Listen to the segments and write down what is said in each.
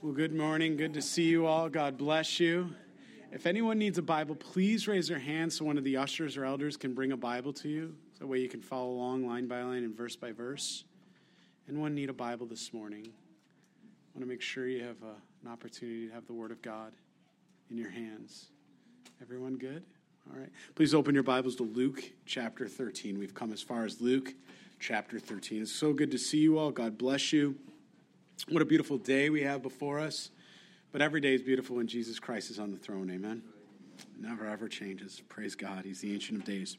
Well, good morning. Good to see you all. God bless you. If anyone needs a Bible, please raise your hand so one of the ushers or elders can bring a Bible to you. That way you can follow along line by line and verse by verse. Anyone need a Bible this morning? I want to make sure you have a, an opportunity to have the Word of God in your hands. Everyone good? All right. Please open your Bibles to Luke chapter 13. We've come as far as Luke chapter 13. It's so good to see you all. God bless you. What a beautiful day we have before us. But every day is beautiful when Jesus Christ is on the throne. Amen. Never ever changes. Praise God. He's the Ancient of Days.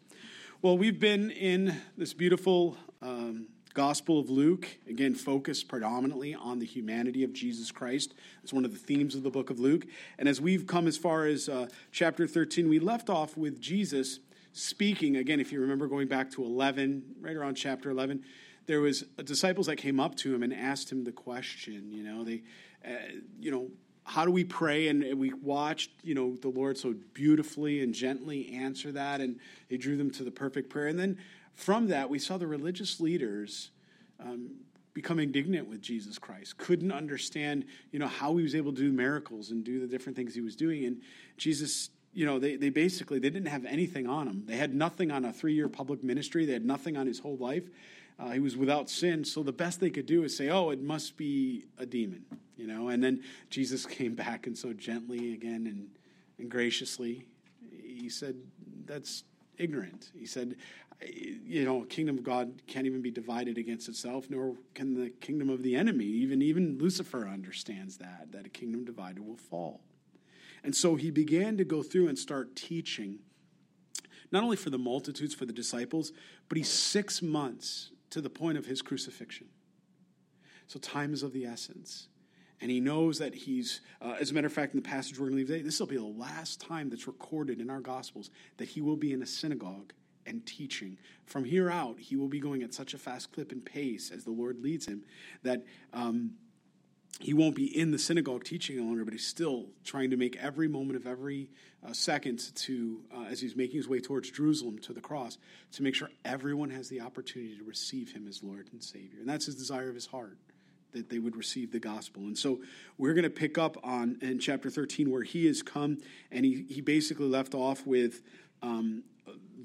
Well, we've been in this beautiful um, Gospel of Luke, again, focused predominantly on the humanity of Jesus Christ. It's one of the themes of the book of Luke. And as we've come as far as uh, chapter 13, we left off with Jesus speaking, again, if you remember going back to 11, right around chapter 11 there was disciples that came up to him and asked him the question. You know, they, uh, you know, how do we pray? And we watched, you know, the Lord so beautifully and gently answer that, and He drew them to the perfect prayer. And then from that, we saw the religious leaders. Um, become indignant with Jesus Christ, couldn't understand, you know, how he was able to do miracles and do the different things he was doing. And Jesus, you know, they, they basically, they didn't have anything on him. They had nothing on a three-year public ministry. They had nothing on his whole life. Uh, he was without sin, so the best they could do is say, "Oh, it must be a demon," you know. And then Jesus came back and so gently again and and graciously, he said, "That's ignorant." He said, "You know, kingdom of God can't even be divided against itself, nor can the kingdom of the enemy. Even even Lucifer understands that that a kingdom divided will fall." And so he began to go through and start teaching not only for the multitudes, for the disciples, but he's six months to the point of his crucifixion. So time is of the essence. And he knows that he's, uh, as a matter of fact, in the passage we're going to leave today, this will be the last time that's recorded in our Gospels that he will be in a synagogue and teaching. From here out, he will be going at such a fast clip and pace as the Lord leads him that um, he won't be in the synagogue teaching any longer, but he's still trying to make every moment of every uh, second to, uh, as he's making his way towards Jerusalem to the cross, to make sure everyone has the opportunity to receive him as Lord and Savior. And that's his desire of his heart, that they would receive the gospel. And so we're going to pick up on in chapter 13 where he has come and he, he basically left off with um,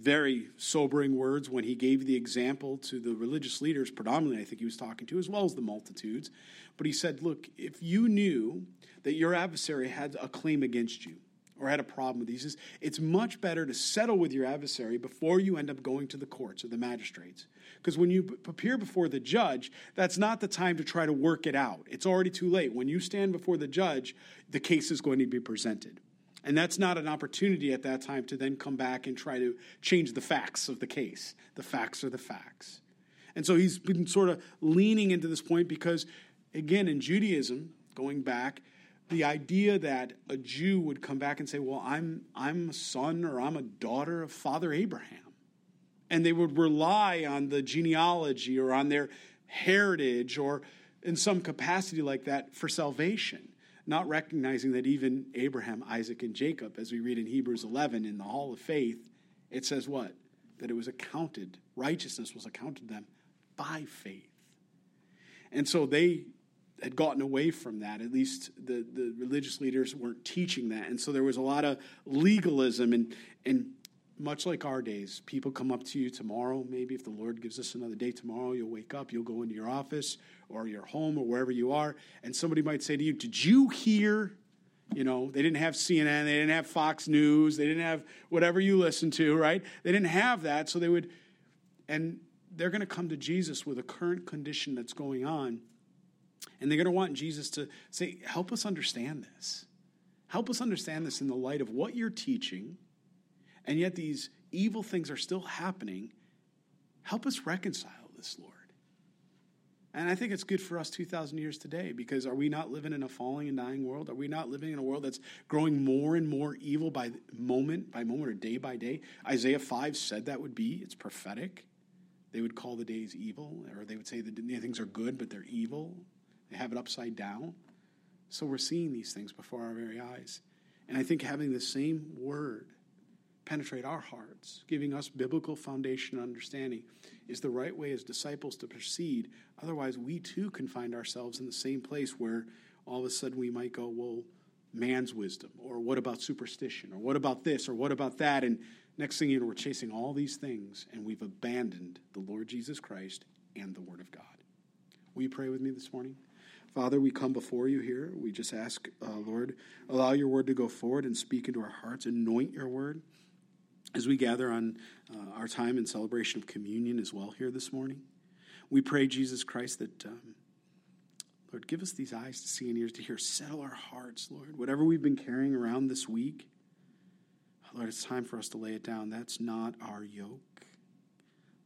very sobering words when he gave the example to the religious leaders, predominantly, I think he was talking to, as well as the multitudes. But he said, Look, if you knew that your adversary had a claim against you or had a problem with these, it's much better to settle with your adversary before you end up going to the courts or the magistrates. Because when you appear before the judge, that's not the time to try to work it out. It's already too late. When you stand before the judge, the case is going to be presented. And that's not an opportunity at that time to then come back and try to change the facts of the case. The facts are the facts. And so he's been sort of leaning into this point because, again, in Judaism, going back, the idea that a Jew would come back and say, Well, I'm, I'm a son or I'm a daughter of Father Abraham. And they would rely on the genealogy or on their heritage or in some capacity like that for salvation not recognizing that even Abraham, Isaac, and Jacob, as we read in Hebrews 11 in the Hall of Faith, it says what? That it was accounted, righteousness was accounted them by faith. And so they had gotten away from that. At least the, the religious leaders weren't teaching that. And so there was a lot of legalism and, and much like our days, people come up to you tomorrow. Maybe if the Lord gives us another day tomorrow, you'll wake up, you'll go into your office or your home or wherever you are, and somebody might say to you, Did you hear? You know, they didn't have CNN, they didn't have Fox News, they didn't have whatever you listen to, right? They didn't have that, so they would, and they're going to come to Jesus with a current condition that's going on, and they're going to want Jesus to say, Help us understand this. Help us understand this in the light of what you're teaching and yet these evil things are still happening. Help us reconcile this, Lord. And I think it's good for us 2,000 years today because are we not living in a falling and dying world? Are we not living in a world that's growing more and more evil by moment by moment or day by day? Isaiah 5 said that would be. It's prophetic. They would call the days evil, or they would say that things are good, but they're evil. They have it upside down. So we're seeing these things before our very eyes. And I think having the same word penetrate our hearts, giving us biblical foundation and understanding, is the right way as disciples to proceed. Otherwise, we too can find ourselves in the same place where all of a sudden we might go, well, man's wisdom, or what about superstition, or what about this, or what about that? And next thing you know, we're chasing all these things, and we've abandoned the Lord Jesus Christ and the Word of God. Will you pray with me this morning? Father, we come before you here. We just ask, uh, Lord, allow your word to go forward and speak into our hearts. Anoint your word as we gather on uh, our time in celebration of communion as well here this morning. We pray, Jesus Christ, that, um, Lord, give us these eyes to see and ears to hear. Settle our hearts, Lord. Whatever we've been carrying around this week, Lord, it's time for us to lay it down. That's not our yoke.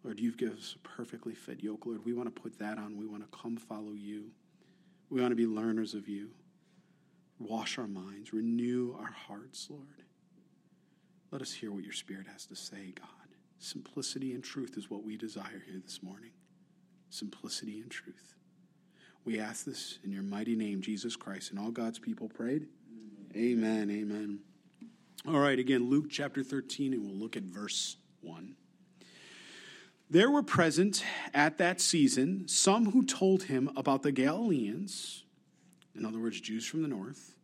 Lord, you've given us a perfectly fit yoke, Lord. We want to put that on. We want to come follow you. We want to be learners of you. Wash our minds, renew our hearts, Lord. Let us hear what your Spirit has to say, God. Simplicity and truth is what we desire here this morning. Simplicity and truth. We ask this in your mighty name, Jesus Christ, and all God's people prayed. Amen. Amen. amen. All right, again, Luke chapter 13, and we'll look at verse 1. There were present at that season some who told him about the Galileans, in other words, Jews from the north,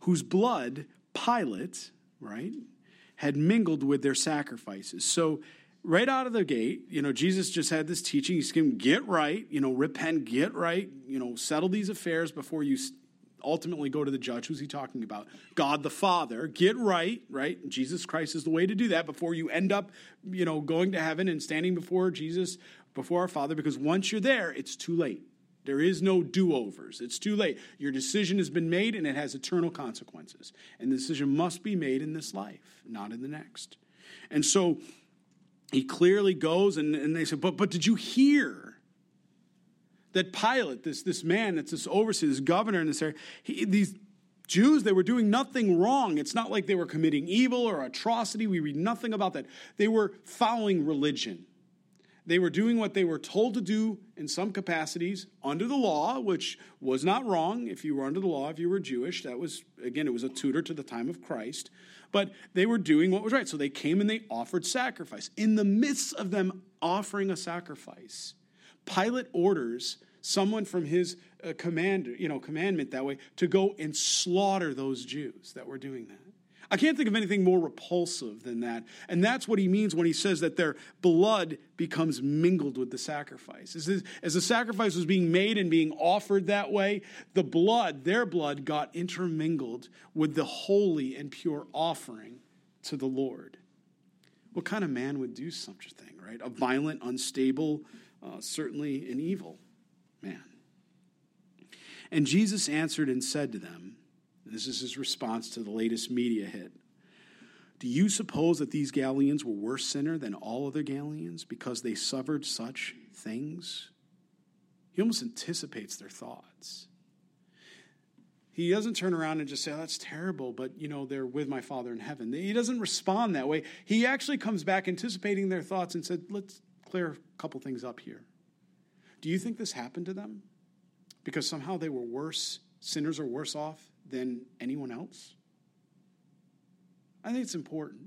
whose blood Pilate, right, had mingled with their sacrifices. So, right out of the gate, you know, Jesus just had this teaching. He's going get right, you know, repent, get right, you know, settle these affairs before you ultimately go to the judge. Who's he talking about? God the Father. Get right, right? Jesus Christ is the way to do that before you end up, you know, going to heaven and standing before Jesus, before our Father, because once you're there, it's too late. There is no do overs. It's too late. Your decision has been made and it has eternal consequences. And the decision must be made in this life, not in the next. And so he clearly goes and, and they say, but, but did you hear? That Pilate, this, this man that's this overseer, this governor in this area, he, these Jews, they were doing nothing wrong. It's not like they were committing evil or atrocity. We read nothing about that. They were following religion. They were doing what they were told to do in some capacities under the law, which was not wrong if you were under the law, if you were Jewish. That was, again, it was a tutor to the time of Christ. But they were doing what was right. So they came and they offered sacrifice. In the midst of them offering a sacrifice, Pilate orders someone from his uh, command, you know, commandment that way to go and slaughter those Jews that were doing that. I can't think of anything more repulsive than that. And that's what he means when he says that their blood becomes mingled with the sacrifice. As, the sacrifice was being made and being offered that way, the blood, their blood, got intermingled with the holy and pure offering to the Lord. What kind of man would do such a thing, right? A violent, unstable, uh, certainly an evil. And Jesus answered and said to them, this is his response to the latest media hit. Do you suppose that these Galileans were worse sinner than all other Galileans because they suffered such things? He almost anticipates their thoughts. He doesn't turn around and just say, oh, that's terrible, but you know, they're with my Father in heaven. He doesn't respond that way. He actually comes back anticipating their thoughts and said, let's clear a couple things up here. Do you think this happened to them? Because somehow they were worse, sinners are worse off than anyone else? I think it's important.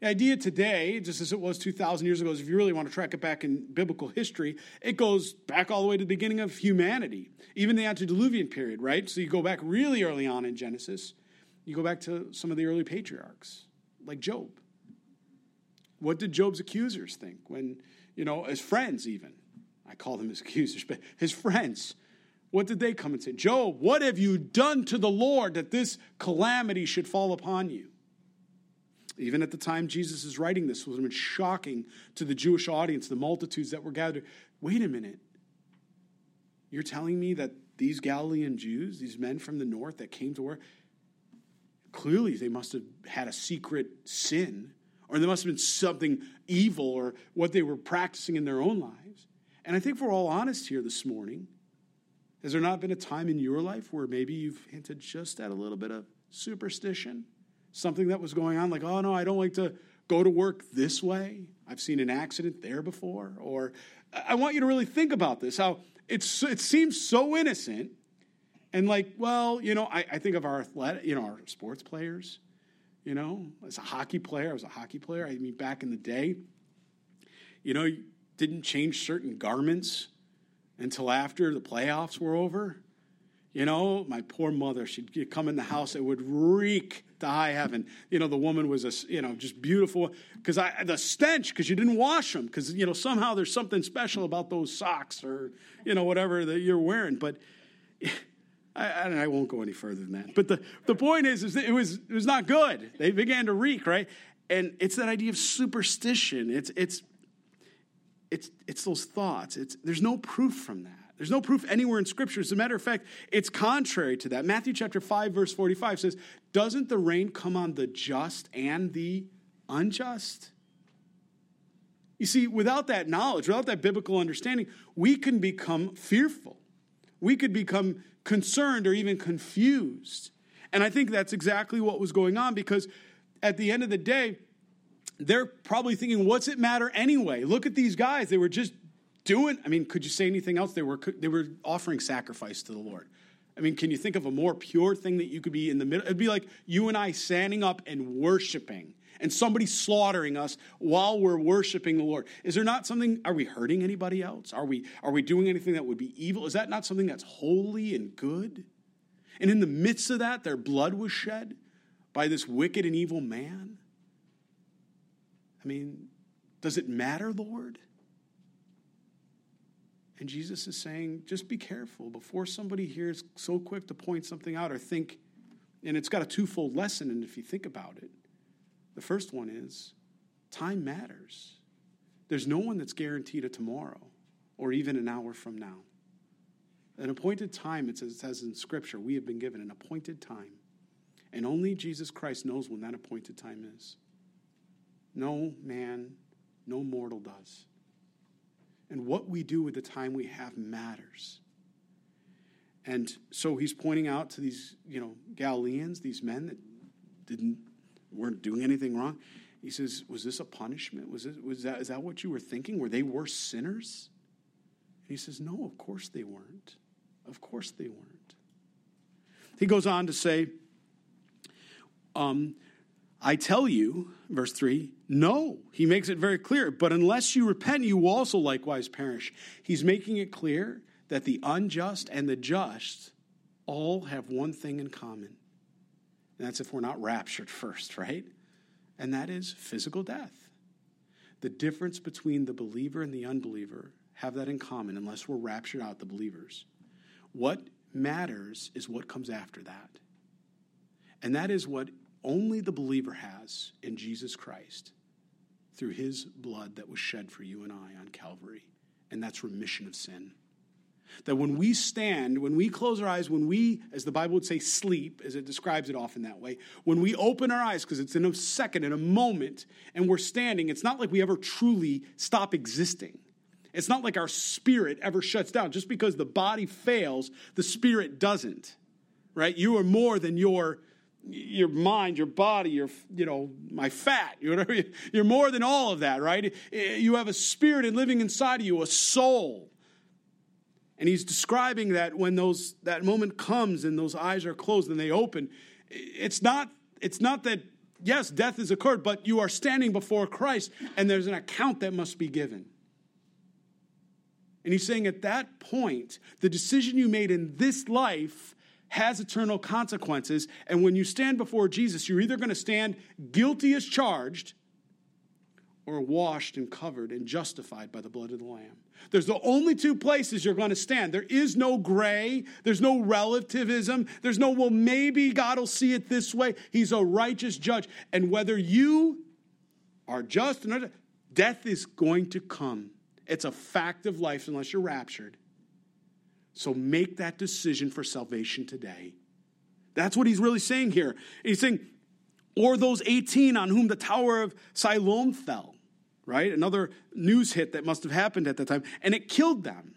The idea today, just as it was 2,000 years ago, is if you really want to track it back in biblical history, it goes back all the way to the beginning of humanity, even the antediluvian period, right? So you go back really early on in Genesis, you go back to some of the early patriarchs, like Job. What did Job's accusers think when, you know, as friends even? I call them his accusers, but his friends. What did they come and say? Job, what have you done to the Lord that this calamity should fall upon you? Even at the time Jesus is writing this, it was shocking to the Jewish audience, the multitudes that were gathered. Wait a minute. You're telling me that these Galilean Jews, these men from the north that came to war, clearly they must have had a secret sin, or there must have been something evil, or what they were practicing in their own lives. And I think we're all honest here this morning. Has there not been a time in your life where maybe you've hinted just at a little bit of superstition? Something that was going on, like, oh no, I don't like to go to work this way. I've seen an accident there before. Or I want you to really think about this how it's, it seems so innocent. And like, well, you know, I, I think of our athletic, you know, our sports players. You know, as a hockey player, I was a hockey player. I mean, back in the day, you know, didn't change certain garments until after the playoffs were over. You know, my poor mother, she'd come in the house, it would reek to high heaven. You know, the woman was a, you know, just beautiful because I the stench because you didn't wash them because you know somehow there's something special about those socks or you know whatever that you're wearing. But I, I won't go any further than that. But the, the point is, is it was it was not good. They began to reek, right? And it's that idea of superstition. It's it's it's it's those thoughts. It's there's no proof from that. There's no proof anywhere in Scripture. As a matter of fact, it's contrary to that. Matthew chapter 5, verse 45 says, Doesn't the rain come on the just and the unjust? You see, without that knowledge, without that biblical understanding, we can become fearful. We could become concerned or even confused. And I think that's exactly what was going on because at the end of the day, they're probably thinking, what's it matter anyway? Look at these guys. They were just doing, I mean, could you say anything else? They were, they were offering sacrifice to the Lord. I mean, can you think of a more pure thing that you could be in the middle? It'd be like you and I standing up and worshiping and somebody slaughtering us while we're worshiping the Lord. Is there not something, are we hurting anybody else? Are we, are we doing anything that would be evil? Is that not something that's holy and good? And in the midst of that, their blood was shed by this wicked and evil man? I mean, does it matter, Lord? And Jesus is saying, just be careful before somebody here is so quick to point something out or think, and it's got a twofold lesson, and if you think about it, the first one is time matters. There's no one that's guaranteed a tomorrow or even an hour from now. An appointed time, it says, in Scripture, we have been given an appointed time. And only Jesus Christ knows when that appointed time is. No man, no mortal does. And what we do with the time we have matters. And so he's pointing out to these, you know, Galileans, these men that didn't weren't doing anything wrong. He says, "Was this a punishment? Was it was that is that what you were thinking? Were they worse sinners?" And he says, "No, of course they weren't. Of course they weren't." He goes on to say, um, I tell you, verse 3, no. He makes it very clear. But unless you repent, you will also likewise perish. He's making it clear that the unjust and the just all have one thing in common. And that's if we're not raptured first, right? And that is physical death. The difference between the believer and the unbeliever have that in common unless we're raptured out, the believers. What matters is what comes after that. And that is what only the believer has in Jesus Christ through his blood that was shed for you and I on Calvary. And that's remission of sin. That when we stand, when we close our eyes, when we, as the Bible would say, sleep, as it describes it often that way, when we open our eyes, because it's in a second, in a moment, and we're standing, it's not like we ever truly stop existing. It's not like our spirit ever shuts down. Just because the body fails, the spirit doesn't, right? You are more than your your mind, your body, your, you know, my fat. You're more than all of that, right? Eh, you have a spirit and living inside of you, a soul. And he's describing that when those that moment comes and those eyes are closed and they open, eh, it's not it's not that yes, death has occurred, but you are standing before Christ and there's an account that must be given. And he's saying at that point, the decision you made in this life has eternal consequences. And when you stand before Jesus, you're either going to stand guilty as charged or washed and covered and justified by the blood of the Lamb. There's the only two places you're going to stand. There is no gray. There's no relativism. There's no, well, maybe God will see it this way. He's a righteous judge. And whether you are just or not, death is going to come. It's a fact of life unless you're raptured. So make that decision for salvation today. That's what he's really saying here. He's saying, or those 18 on whom the Tower of Siloam fell, right? Another news hit that must have happened at that time, and it killed them.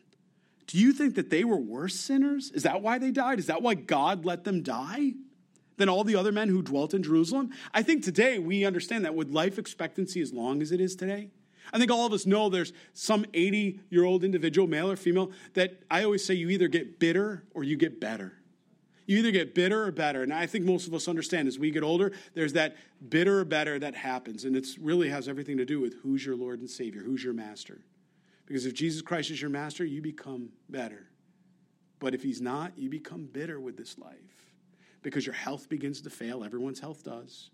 Do you think that they were worse sinners? Is that why they died? Is that why God let them die? Than all the other men who dwelt in Jerusalem? I think today we understand that with life expectancy as long as it is today, I think all of us know there's some 80 year old individual, male or female, that I always say you either get bitter or you get better. You either get bitter or better. And I think most of us understand as we get older, there's that bitter or better that happens. And it really has everything to do with who's your Lord and Savior, who's your master. Because if Jesus Christ is your master, you become better. But if he's not, you become bitter with this life because your health begins to fail. Everyone's health does.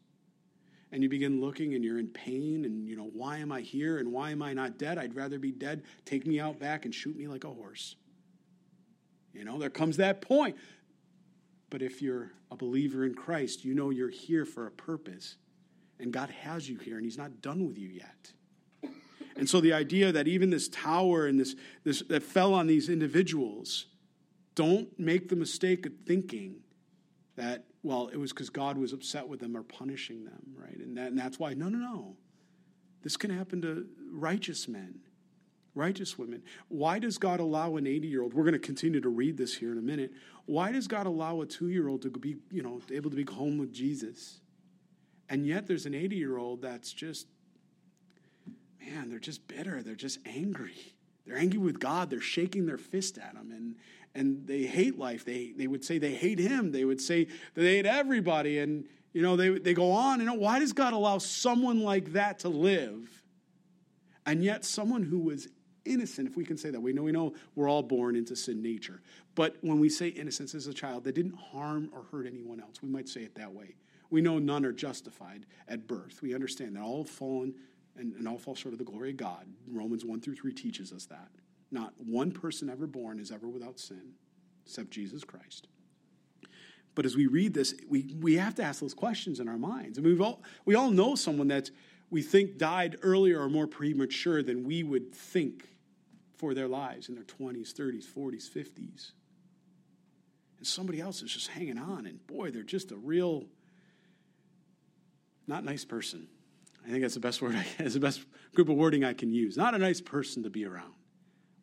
And you begin looking and you're in pain and, you know, why am I here and why am I not dead? I'd rather be dead. Take me out back and shoot me like a horse. You know, there comes that point. But if you're a believer in Christ, you know you're here for a purpose. And God has you here and He's not done with you yet. And so the idea that even this tower and this, this that fell on these individuals, don't make the mistake of thinking that, well, it was because God was upset with them or punishing them, right? And, that, and that's why, no, no, no. This can happen to righteous men, righteous women. Why does God allow an 80 year old? We're going to continue to read this here in a minute. Why does God allow a two year old to be, you know, able to be home with Jesus? And yet there's an 80 year old that's just man, they're just bitter. They're just angry. They're angry with God. They're shaking their fist at him. And, and they hate life. They, they would say they hate him. They would say they hate everybody. And, you know, they, they go on. And why does God allow someone like that to live? And yet, someone who was innocent, if we can say that, we know we know we're all born into sin nature. But when we say innocence as a child, they didn't harm or hurt anyone else. We might say it that way. We know none are justified at birth. We understand that all have fallen and, and all fall short of the glory of God. Romans 1 through 3 teaches us that. Not one person ever born is ever without sin, except Jesus Christ. But as we read this, we, we have to ask those questions in our minds. I mean, we've all, we all know someone that we think died earlier or more premature than we would think for their lives in their 20s, 30s, 40s, 50s. And somebody else is just hanging on, and boy, they're just a real, not nice person. I think that's the best word, I, the best group of wording I can use. Not a nice person to be around.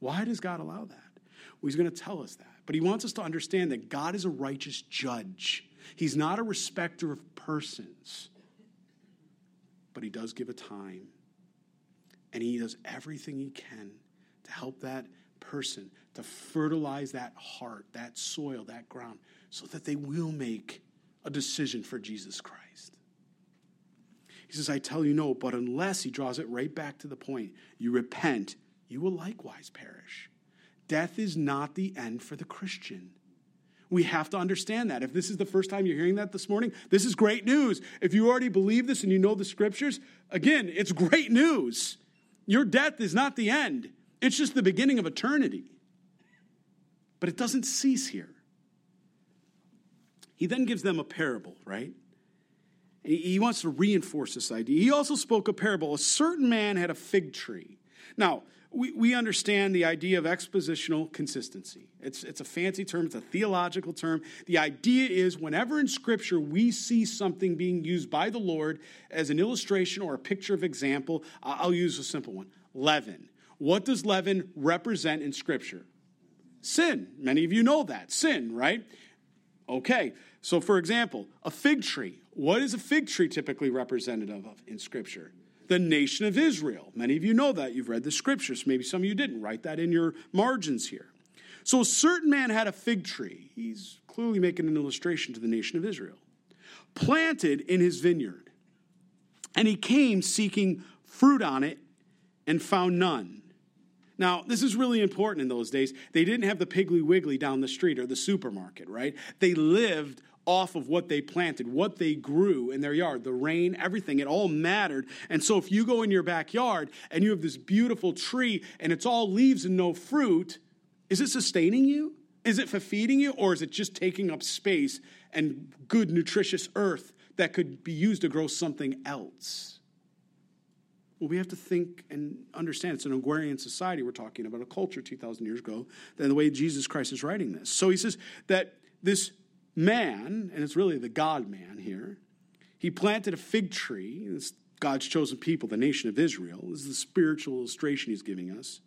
Why does God allow that? Well, he's going to tell us that. But he wants us to understand that God is a righteous judge. He's not a respecter of persons, but he does give a time. And he does everything he can to help that person to fertilize that heart, that soil, that ground, so that they will make a decision for Jesus Christ. He says, I tell you no, but unless he draws it right back to the point, you repent, you will likewise perish. Death is not the end for the Christian. We have to understand that. If this is the first time you're hearing that this morning, this is great news. If you already believe this and you know the scriptures, again, it's great news. Your death is not the end, it's just the beginning of eternity. But it doesn't cease here. He then gives them a parable, right? He wants to reinforce this idea. He also spoke a parable. A certain man had a fig tree. Now, we, we understand the idea of expositional consistency. It's, it's a fancy term, it's a theological term. The idea is whenever in Scripture we see something being used by the Lord as an illustration or a picture of example, I'll use a simple one leaven. What does leaven represent in Scripture? Sin. Many of you know that. Sin, right? Okay, so for example, a fig tree. What is a fig tree typically representative of in Scripture? The nation of Israel. Many of you know that. You've read the Scriptures. Maybe some of you didn't. Write that in your margins here. So a certain man had a fig tree. He's clearly making an illustration to the nation of Israel. Planted in his vineyard. And he came seeking fruit on it and found none. Now, this is really important in those days. They didn't have the Piggly Wiggly down the street or the supermarket, right? They lived off of what they planted, what they grew in their yard, the rain, everything. It all mattered. And so if you go in your backyard and you have this beautiful tree and it's all leaves and no fruit, is it sustaining you? Is it for feeding you? Or is it just taking up space and good, nutritious earth that could be used to grow something else? Well, we have to think and understand it's an agrarian society we're talking about, a culture 2,000 years ago, than the way Jesus Christ is writing this. So he says that this man, and it's really the God man here, he planted a fig tree. It's God's chosen people, the nation of Israel. This is the spiritual illustration he's giving us.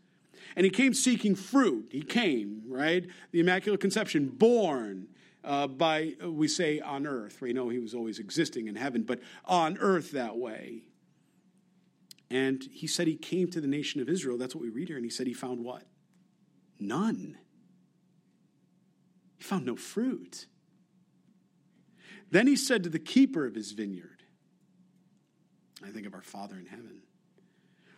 And he came seeking fruit. He came, right? The Immaculate Conception, born uh, by, we say, on earth. We know he was always existing in heaven, but on earth that way. And he said he came to the nation of Israel. That's what we read here. And he said he found what? None. He found no fruit. Then he said to the keeper of his vineyard, I think of our Father in heaven.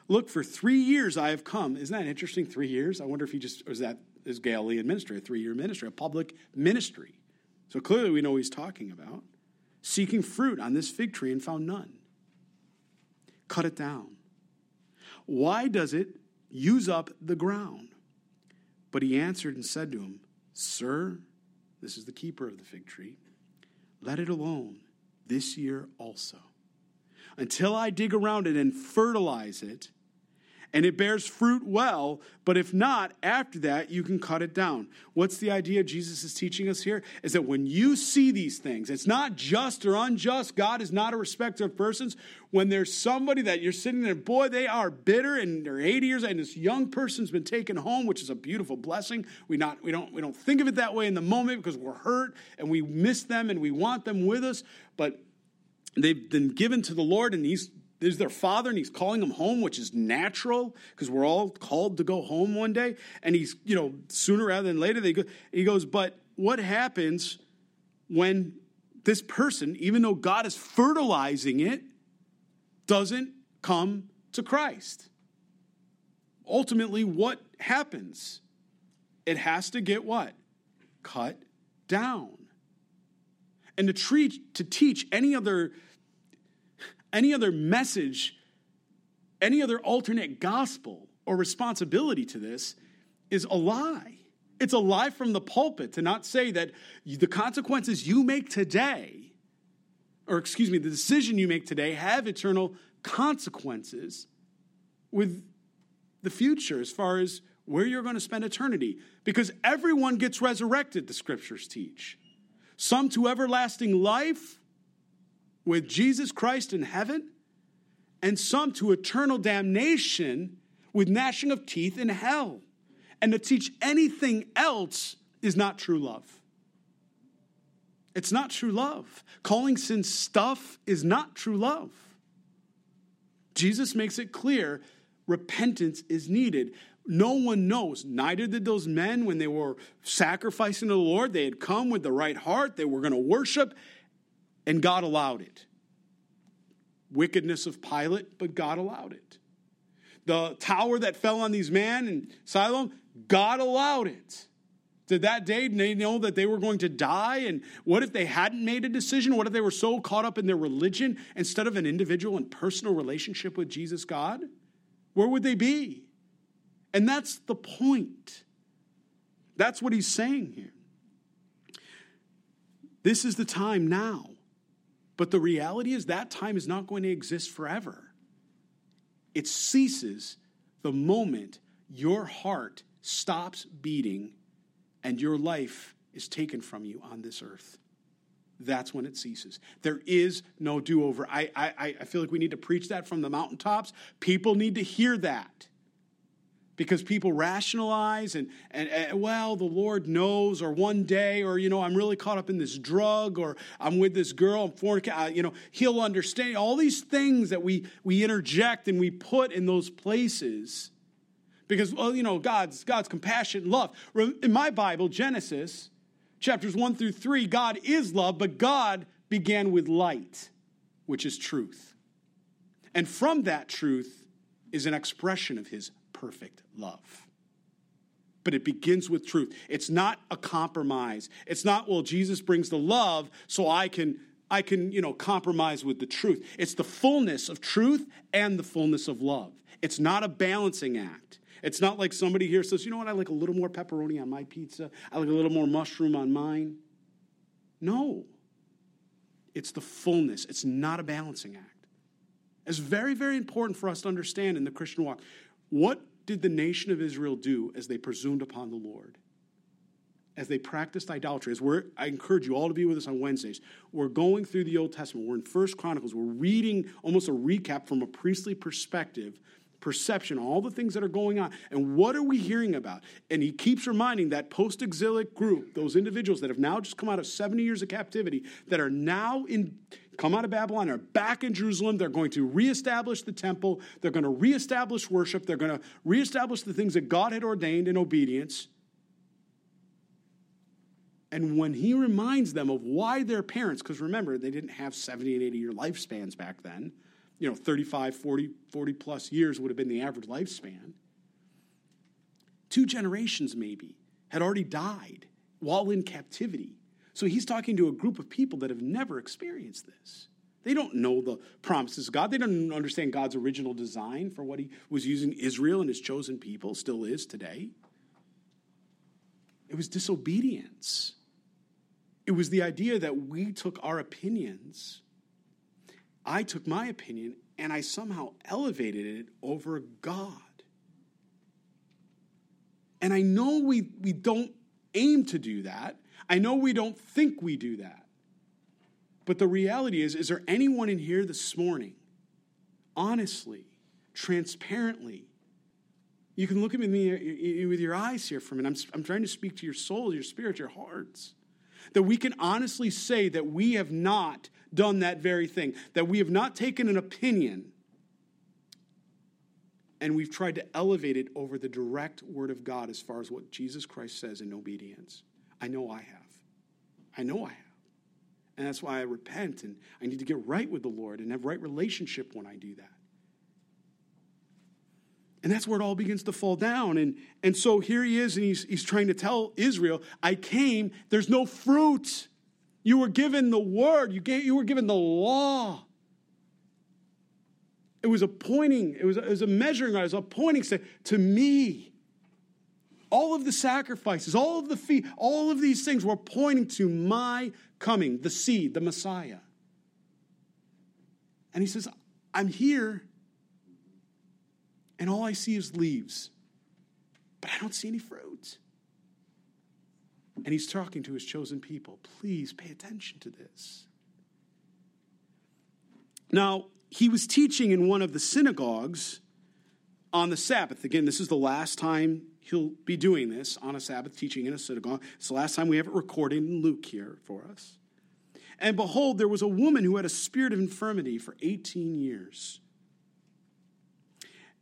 Look, for three years I have come. Isn't that interesting? Three years? I wonder if he just, was that his Galilean ministry, a three year ministry, a public ministry. So clearly we know he's talking about. Seeking fruit on this fig tree and found none. Cut it down. Why does it use up the ground? But he answered and said to him, Sir, this is the keeper of the fig tree, let it alone this year also, until I dig around it and fertilize it and it bears fruit well, but if not, after that, you can cut it down. What's the idea Jesus is teaching us here? Is that when you see these things, it's not just or unjust. God is not a respecter of persons. When there's somebody that you're sitting there, boy, they are bitter and they're 80 years, and this young person's been taken home, which is a beautiful blessing. We not we don't we don't think of it that way in the moment because we're hurt and we miss them and we want them with us, but they've been given to the Lord and He's is their father and he's calling them home, which is natural because we're all called to go home one day. And he's, you know, sooner rather than later, they go, he goes, but what happens when this person, even though God is fertilizing it, doesn't come to Christ? Ultimately, what happens? It has to get what? Cut down. And to treat to teach any other any other message, any other alternate gospel or responsibility to this is a lie. It's a lie from the pulpit to not say that the consequences you make today, or excuse me, the decision you make today, have eternal consequences with the future as far as where you're going to spend eternity. Because everyone gets resurrected, the scriptures teach. Some to everlasting life, with Jesus Christ in heaven, and some to eternal damnation with gnashing of teeth in hell. And to teach anything else is not true love. It's not true love. Calling sin stuff is not true love. Jesus makes it clear repentance is needed. No one knows. Neither did those men when they were sacrificing to the Lord. They had come with the right heart, they were going to worship, and God allowed it. Wickedness of Pilate, but God allowed it. The tower that fell on these men in Siloam, God allowed it. Did that day they know that they were going to die? And what if they hadn't made a decision? What if they were so caught up in their religion instead of an individual and personal relationship with Jesus God? Where would they be? And that's the point. That's what he's saying here. This is the time now. But the reality is that time is not going to exist forever. It ceases the moment your heart stops beating and your life is taken from you on this earth. That's when it ceases. There is no do over. I, I, I feel like we need to preach that from the mountaintops. People need to hear that because people rationalize and, and, and, well the lord knows or one day or you know i'm really caught up in this drug or i'm with this girl i'm fornicating you know he'll understand. All these things that we we interject and we put in those places because well you know god's god's compassion and love in my bible genesis chapters 1 through 3 god is love but god began with light which is truth. And from that truth is an expression of his perfect love. But it begins with truth. It's not a compromise. It's not, well, Jesus brings the love, so I can I can, you know, compromise with the truth. It's the fullness of truth and the fullness of love. It's not a balancing act. It's not like somebody here says, you know what, I like a little more pepperoni on my pizza. I like a little more mushroom on mine. No. It's the fullness. It's not a balancing act. It's very, very important for us to understand in the Christian walk. What did the nation of Israel do as they presumed upon the Lord? As they practiced idolatry, as we're, I encourage you all to be with us on Wednesdays. We're going through the Old Testament. We're in First Chronicles. We're reading almost a recap from a priestly perspective, perception, all the things that are going on. And what are we hearing about? And he keeps reminding that post exilic group, those individuals that have now just come out of 70 years of captivity, that are now in come out of Babylon, are back in Jerusalem. They're going to reestablish the temple. They're going to reestablish worship. They're going to reestablish the things that God had ordained in obedience. And when he reminds them of why their parents, because remember, they didn't have 70 and 80 year lifespans back then, you know, 35, 40, 40 plus years would have been the average lifespan. Two generations, maybe. had already died while in captivity. So he's talking to a group of people that have never experienced this. They don't know the promises of God. They don't understand God's original design for what he was using Israel and his chosen people, still is today. It was disobedience. It was the idea that we took our opinions, I took my opinion, and I somehow elevated it over God. And I know we, we don't aim to do that. I know we don't think we do that. But the reality is, is there anyone in here this morning, honestly, transparently, you can look at me with your eyes here for a minute. I'm, I'm trying to speak to your soul, your spirit, your hearts. That we can honestly say that we have not done that very thing, that we have not taken an opinion and we've tried to elevate it over the direct word of God as far as what Jesus Christ says in obedience. I know I have. I know I have. And that's why I repent and I need to get right with the Lord and have right relationship when I do that. And that's where it all begins to fall down. And, and so here he is, and he's, he's trying to tell Israel, I came, there's no fruit. You were given the word, you, gave, you were given the law. It was a pointing, it was a, it was a measuring it was a pointing to, to me. All of the sacrifices, all of the feet, all of these things were pointing to my coming, the seed, the Messiah. And he says, I'm here, and all I see is leaves, but I don't see any fruit. And he's talking to his chosen people. Please pay attention to this. Now, he was teaching in one of the synagogues on the Sabbath. Again, this is the last time he'll be doing this on a Sabbath, teaching in a synagogue. It's the last time we have it recorded in Luke here for us. And behold, there was a woman who had a spirit of infirmity for 18 years.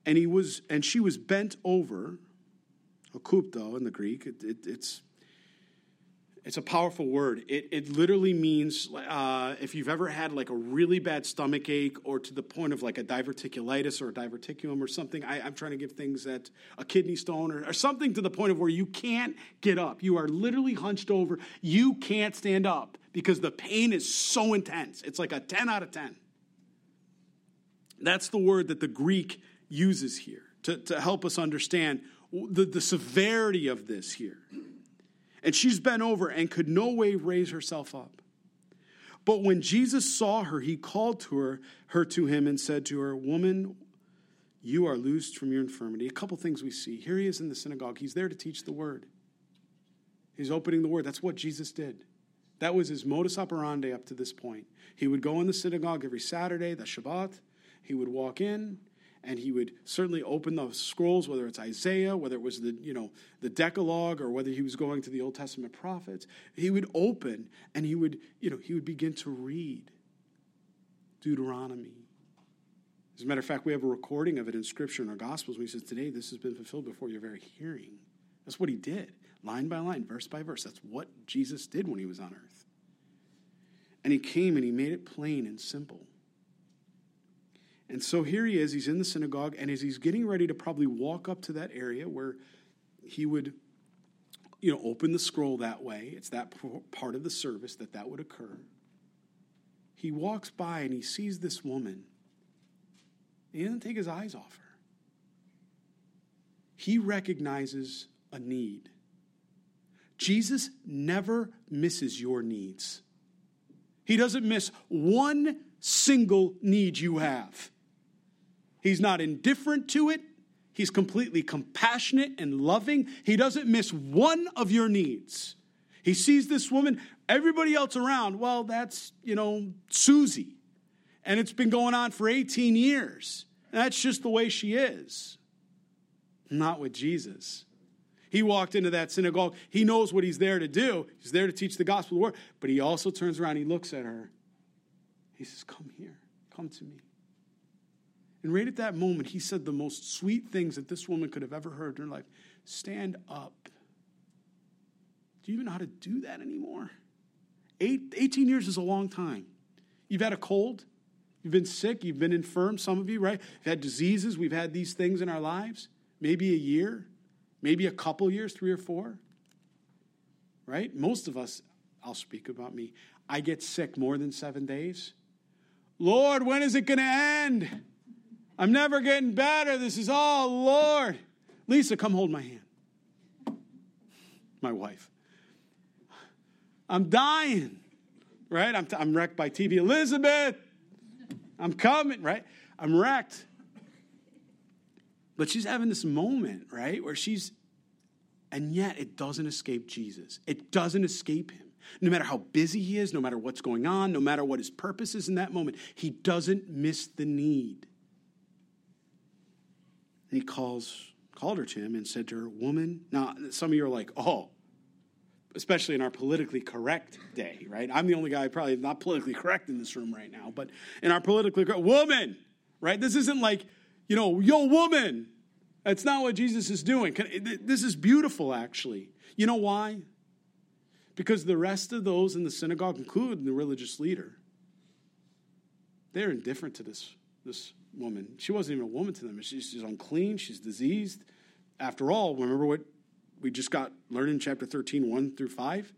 And he was, and she was bent over, akupto in the Greek. It, it, it's it's a powerful word. It, it literally means uh, if you've ever had like a really bad stomach ache or to the point of like a diverticulitis or a diverticulum or something. I, am trying to give things that a kidney stone or, or something to the point of where you can't get up. You are literally hunched over. You can't stand up because the pain is so intense. It's like a 10 out of 10. That's the word that the Greek uses here to, to help us understand the, the severity of this here and she's bent over and could no way raise herself up. But when Jesus saw her, he called to her, her to him and said to her, Woman, you are loosed from your infirmity. A couple things we see. Here he is in the synagogue. He's there to teach the word. He's opening the word. That's what Jesus did. That was his modus operandi up to this point. He would go in the synagogue every Saturday, the Shabbat. He would walk in, and he would certainly open the scrolls, whether it's Isaiah, whether it was the, you know, the Decalogue, or whether he was going to the Old Testament prophets. He would open and he would, you know, he would begin to read Deuteronomy. As a matter of fact, we have a recording of it in Scripture in our Gospels. He says, Today this has been fulfilled before your very hearing. That's what he did, line by line, verse by verse. That's what Jesus did when he was on earth. And he came and he made it plain and simple. And so here he is, he's in the synagogue, and as he's getting ready to probably walk up to that area where he would, you know, open the scroll that way, it's that part of the service that that would occur. He walks by and he sees this woman. He doesn't take his eyes off her. He recognizes a need. Jesus never misses your needs. He doesn't miss one single need you have. He's not indifferent to it. He's completely compassionate and loving. He doesn't miss one of your needs. He sees this woman, everybody else around, well, that's, you know, Susie. And it's been going on for 18 years. That's just the way she is. Not with Jesus. He walked into that synagogue. He knows what he's there to do. He's there to teach the gospel of the word. But he also turns around, he looks at her. He says, Come here, come to me. And right at that moment, he said the most sweet things that this woman could have ever heard in her life Stand up. Do you even know how to do that anymore? Eight, 18 years is a long time. You've had a cold, you've been sick, you've been infirm, some of you, right? You've had diseases, we've had these things in our lives. Maybe a year, maybe a couple years, three or four. right? Most of us, I'll speak about me, I get sick more than seven days. Lord, when is it going to end? I'm never getting better. This is all, Lord. Lisa, come hold my hand. My wife. I'm dying, right? I'm, t- I'm wrecked by TV. Elizabeth, I'm coming, right? I'm wrecked. But she's having this moment, right, where she's, and yet it doesn't escape Jesus. It doesn't escape him. No matter how busy he is, no matter what's going on, no matter what his purpose is in that moment, he doesn't miss the need. And he calls, called her to him and said to her, Woman, now some of you are like, oh, especially in our politically correct day, right? I'm the only guy probably not politically correct in this room right now, but in our politically correct, woman, right? This isn't like, you know, yo, woman. That's not what Jesus is doing. This is beautiful, actually. You know why? Because the rest of those in the synagogue, including the religious leader, they're indifferent to this, this woman. She wasn't even a woman to them. She's, she's unclean, she's diseased. After all, remember what we just got learned in chapter 13, 1 through 5?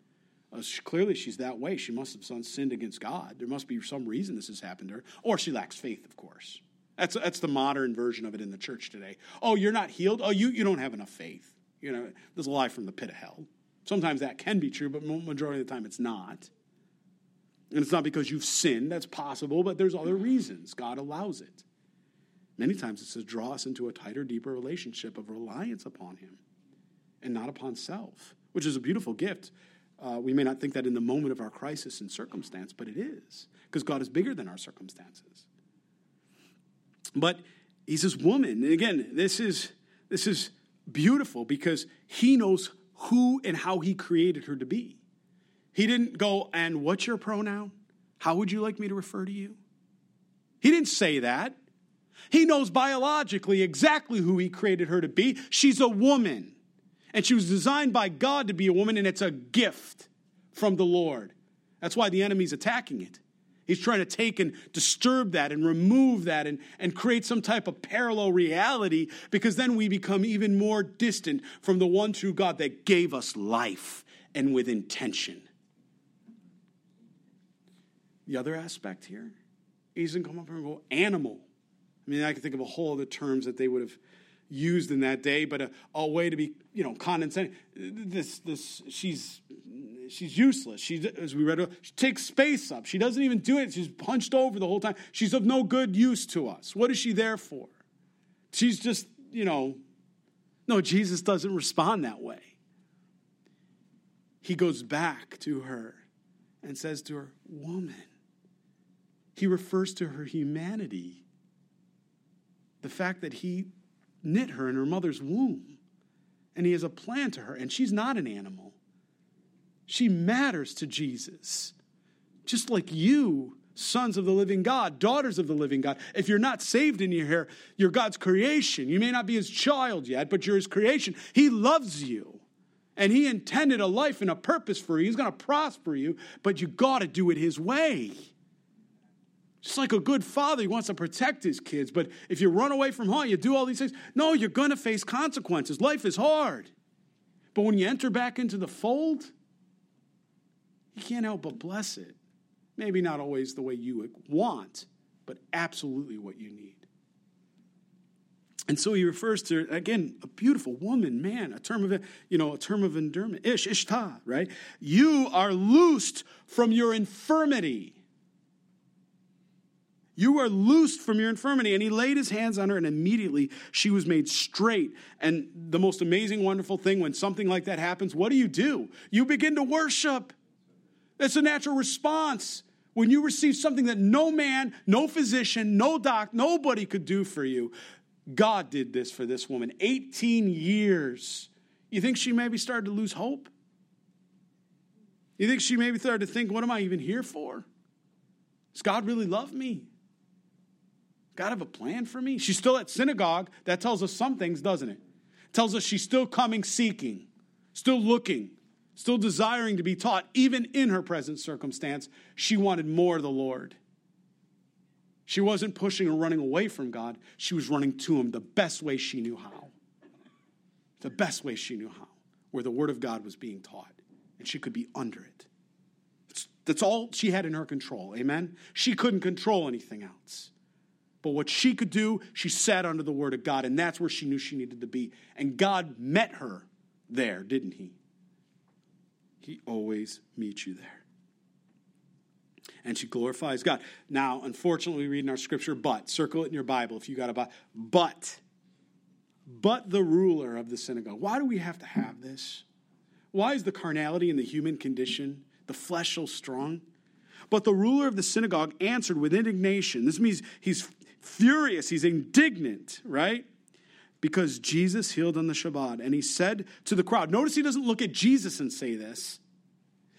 Uh, she, clearly, she's that way. She must have sinned against God. There must be some reason this has happened to her. Or she lacks faith, of course. That's, that's the modern version of it in the church today. Oh, you're not healed? Oh, you, you don't have enough faith. You know, there's a lie from the pit of hell. Sometimes that can be true, but majority of the time it's not. And it's not because you've sinned, that's possible, but there's other reasons. God allows it. Many times it says, draw us into a tighter, deeper relationship of reliance upon Him and not upon self, which is a beautiful gift. Uh, we may not think that in the moment of our crisis and circumstance, but it is, because God is bigger than our circumstances. But he says, woman, and again, this is this is beautiful because he knows who and how he created her to be. He didn't go, and what's your pronoun? How would you like me to refer to you? He didn't say that. He knows biologically exactly who he created her to be. She's a woman. And she was designed by God to be a woman, and it's a gift from the Lord. That's why the enemy's attacking it. He's trying to take and disturb that and remove that and, and create some type of parallel reality because then we become even more distant from the one true God that gave us life and with intention. The other aspect here, he doesn't come up and go animal. I mean, I can think of a whole other terms that they would have used in that day, but a, a way to be, you know, condescending. This, this, she's she's useless. She, as we read, she takes space up. She doesn't even do it. She's punched over the whole time. She's of no good use to us. What is she there for? She's just, you know, no, Jesus doesn't respond that way. He goes back to her and says to her, Woman. He refers to her humanity, the fact that he knit her in her mother's womb, and he has a plan to her, and she's not an animal. She matters to Jesus. Just like you, sons of the living God, daughters of the living God. If you're not saved in your hair, you're God's creation. You may not be his child yet, but you're his creation. He loves you. And he intended a life and a purpose for you. He's going to prosper you, but you got to do it his way. Just like a good father, he wants to protect his kids. But if you run away from home, you do all these things, no, you're going to face consequences. Life is hard. But when you enter back into the fold, you can't help but bless it. Maybe not always the way you want, but absolutely what you need. And so he refers to again a beautiful woman, man, a term of you know a term of endearment, ish, ishta, right? You are loosed from your infirmity. You are loosed from your infirmity. And he laid his hands on her, and immediately she was made straight. And the most amazing, wonderful thing when something like that happens, what do you do? You begin to worship. That's a natural response. When you receive something that no man, no physician, no doc, nobody could do for you, God did this for this woman. 18 years. You think she maybe started to lose hope? You think she maybe started to think, what am I even here for? Does God really love me? God have a plan for me? She's still at synagogue. That tells us some things, doesn't it? Tells us she's still coming seeking, still looking, still desiring to be taught, even in her present circumstance, she wanted more of the Lord. She wasn't pushing or running away from God, she was running to Him the best way she knew how. The best way she knew how, where the Word of God was being taught. and she could be under it. That's all she had in her control. Amen? She couldn't control anything else. But what she could do, she sat under the word of God, and that's where she knew she needed to be. And God met her there, didn't he? He always meets you there. And she glorifies God. Now, unfortunately, we read in our scripture, but, circle it in your Bible if you got a but, but, but the ruler of the synagogue. Why do we have to have this? Why is the carnality in the human condition, the flesh so strong? But the ruler of the synagogue answered with indignation. This means he's furious, he's indignant, right? Because Jesus healed on the Shabbat. And he said to the crowd, notice he doesn't look at Jesus and say this.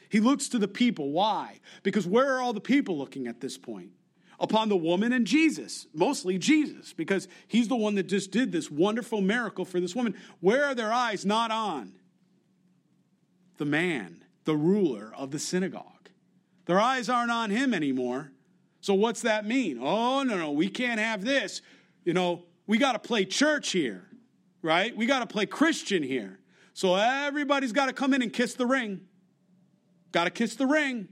He looks to the people. Why? Because where are all the people looking at this point? Upon the woman and Jesus, mostly Jesus, because he's the one that just did this wonderful miracle for this woman. Where are their eyes not on? The man, the ruler of the synagogue. Their eyes aren't on him anymore. So, what's that mean? Oh, no, no, we can't have this. You know, we got to play church here, right? We got to play Christian here. So, everybody's got to come in and kiss the ring. Got to kiss the ring.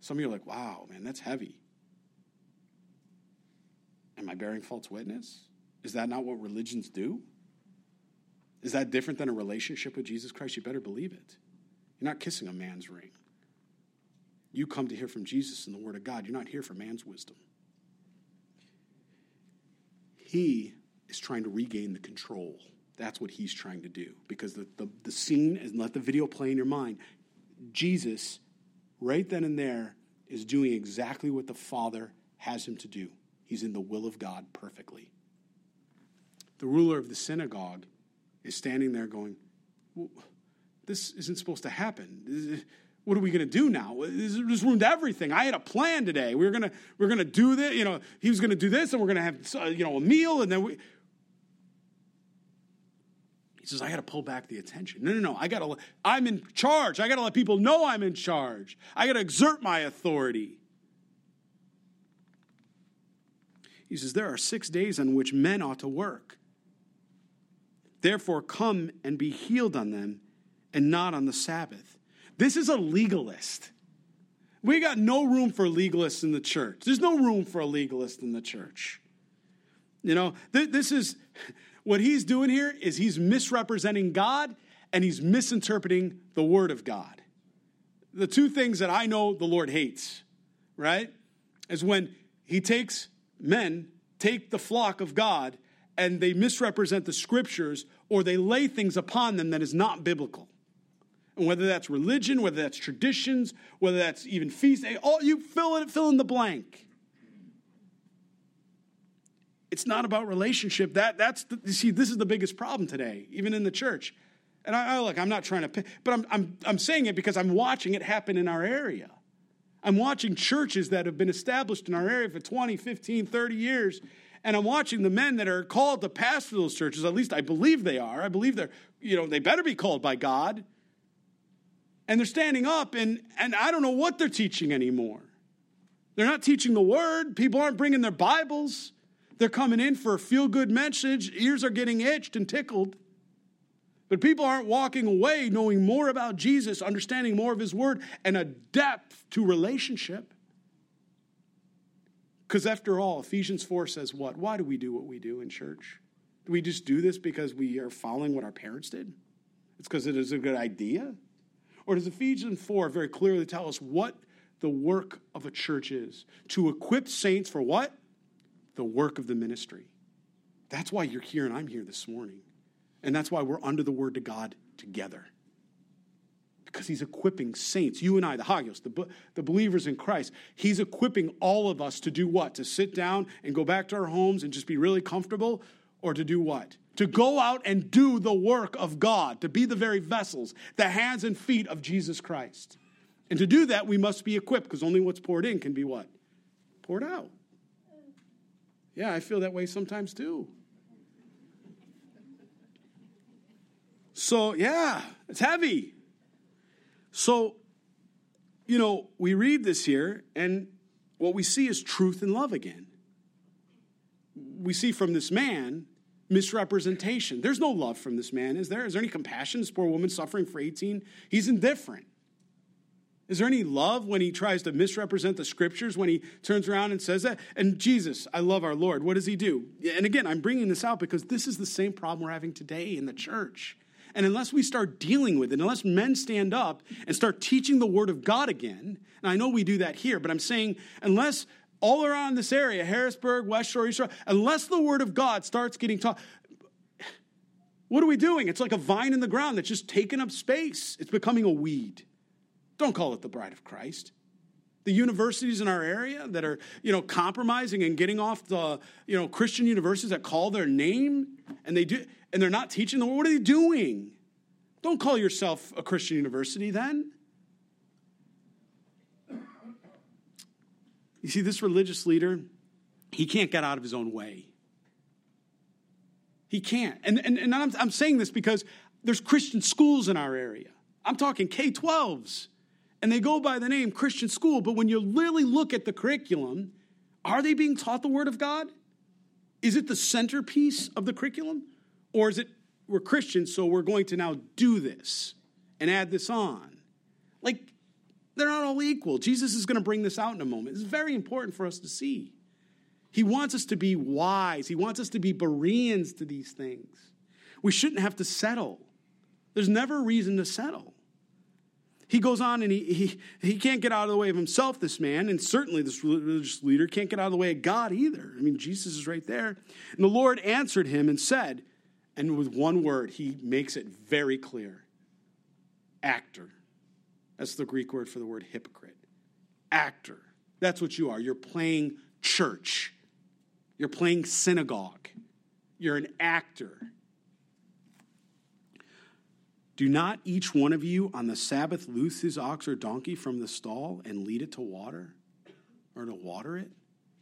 Some of you are like, wow, man, that's heavy. Am I bearing false witness? Is that not what religions do? Is that different than a relationship with Jesus Christ? You better believe it. You're not kissing a man's ring. You come to hear from Jesus and the Word of God. You're not here for man's wisdom. He is trying to regain the control. That's what he's trying to do. Because the, the, the scene, and let the video play in your mind, Jesus, right then and there, is doing exactly what the Father has him to do. He's in the will of God perfectly. The ruler of the synagogue is standing there going, well, This isn't supposed to happen. What are we going to do now? This ruined everything. I had a plan today. We were going to we are going to do this. You know, he was going to do this, and we're going to have uh, you know a meal, and then we he says, I got to pull back the attention. No, no, no. I got to, I'm in charge. I got to let people know I'm in charge. I got to exert my authority. He says, There are six days on which men ought to work. Therefore, come and be healed on them and not on the Sabbath. This is a legalist. We got no room for legalists in the church. There's no room for a legalist in the church. You know, th- this is what he's doing here is he's misrepresenting God and he's misinterpreting the word of God. The two things that I know the Lord hates, right? Is when he takes men, take the flock of God, and they misrepresent the scriptures or they lay things upon them that is not biblical. And whether that's religion, whether that's traditions, whether that's even feast, all you fill it, fill in the blank. It's not about relationship. That, that's the, you see, this is the biggest problem today, even in the church. And I, I look, I'm not trying to, but I'm, I'm, I'm saying it because I'm watching it happen in our area. I'm watching churches that have been established in our area for 20, 15, 30 years. And I'm watching the men that are called to pastor those churches. At least I believe they are. I believe they're, you know, they better be called by God. And they're standing up, and, and I don't know what they're teaching anymore. They're not teaching the word. People aren't bringing their Bibles. They're coming in for a feel good message, ears are getting itched and tickled. But people aren't walking away knowing more about Jesus, understanding more of his word, and a depth to relationship. Because after all, Ephesians 4 says what? Why do we do what we do in church? Do we just do this because we are following what our parents did? It's because it is a good idea? Or does Ephesians 4 very clearly tell us what the work of a church is? To equip saints for what? the work of the ministry. That's why you're here and I'm here this morning. And that's why we're under the word of God together. Because he's equipping saints, you and I, the Hagios, the, the believers in Christ. He's equipping all of us to do what? To sit down and go back to our homes and just be really comfortable? Or to do what? To go out and do the work of God, to be the very vessels, the hands and feet of Jesus Christ. And to do that, we must be equipped because only what's poured in can be what? Poured out. Yeah, I feel that way sometimes too. So, yeah, it's heavy. So, you know, we read this here, and what we see is truth and love again. We see from this man misrepresentation. There's no love from this man, is there? Is there any compassion? This poor woman suffering for 18? He's indifferent. Is there any love when he tries to misrepresent the scriptures, when he turns around and says that? And Jesus, I love our Lord, what does he do? And again, I'm bringing this out because this is the same problem we're having today in the church. And unless we start dealing with it, unless men stand up and start teaching the word of God again, and I know we do that here, but I'm saying unless all around this area, Harrisburg, West Shore, East Shore, unless the word of God starts getting taught, what are we doing? It's like a vine in the ground that's just taking up space. It's becoming a weed. Don't call it the bride of Christ. The universities in our area that are, you know, compromising and getting off the, you know, Christian universities that call their name and they do and they're not teaching the word. What are they doing? Don't call yourself a Christian university then. You see, this religious leader, he can't get out of his own way. He can't. And, and, and I'm, I'm saying this because there's Christian schools in our area. I'm talking K 12s and they go by the name Christian school, but when you really look at the curriculum, are they being taught the Word of God? Is it the centerpiece of the curriculum? Or is it we're Christians, so we're going to now do this and add this on? Like, they're not all equal. Jesus is going to bring this out in a moment. It's very important for us to see. He wants us to be wise, He wants us to be Bereans to these things. We shouldn't have to settle. There's never a reason to settle. He goes on and he, he, he can't get out of the way of himself, this man, and certainly this religious leader can't get out of the way of God either. I mean, Jesus is right there. And the Lord answered him and said, and with one word, he makes it very clear actor. That's the Greek word for the word hypocrite. Actor. That's what you are. You're playing church, you're playing synagogue, you're an actor. Do not each one of you on the Sabbath loose his ox or donkey from the stall and lead it to water or to water it?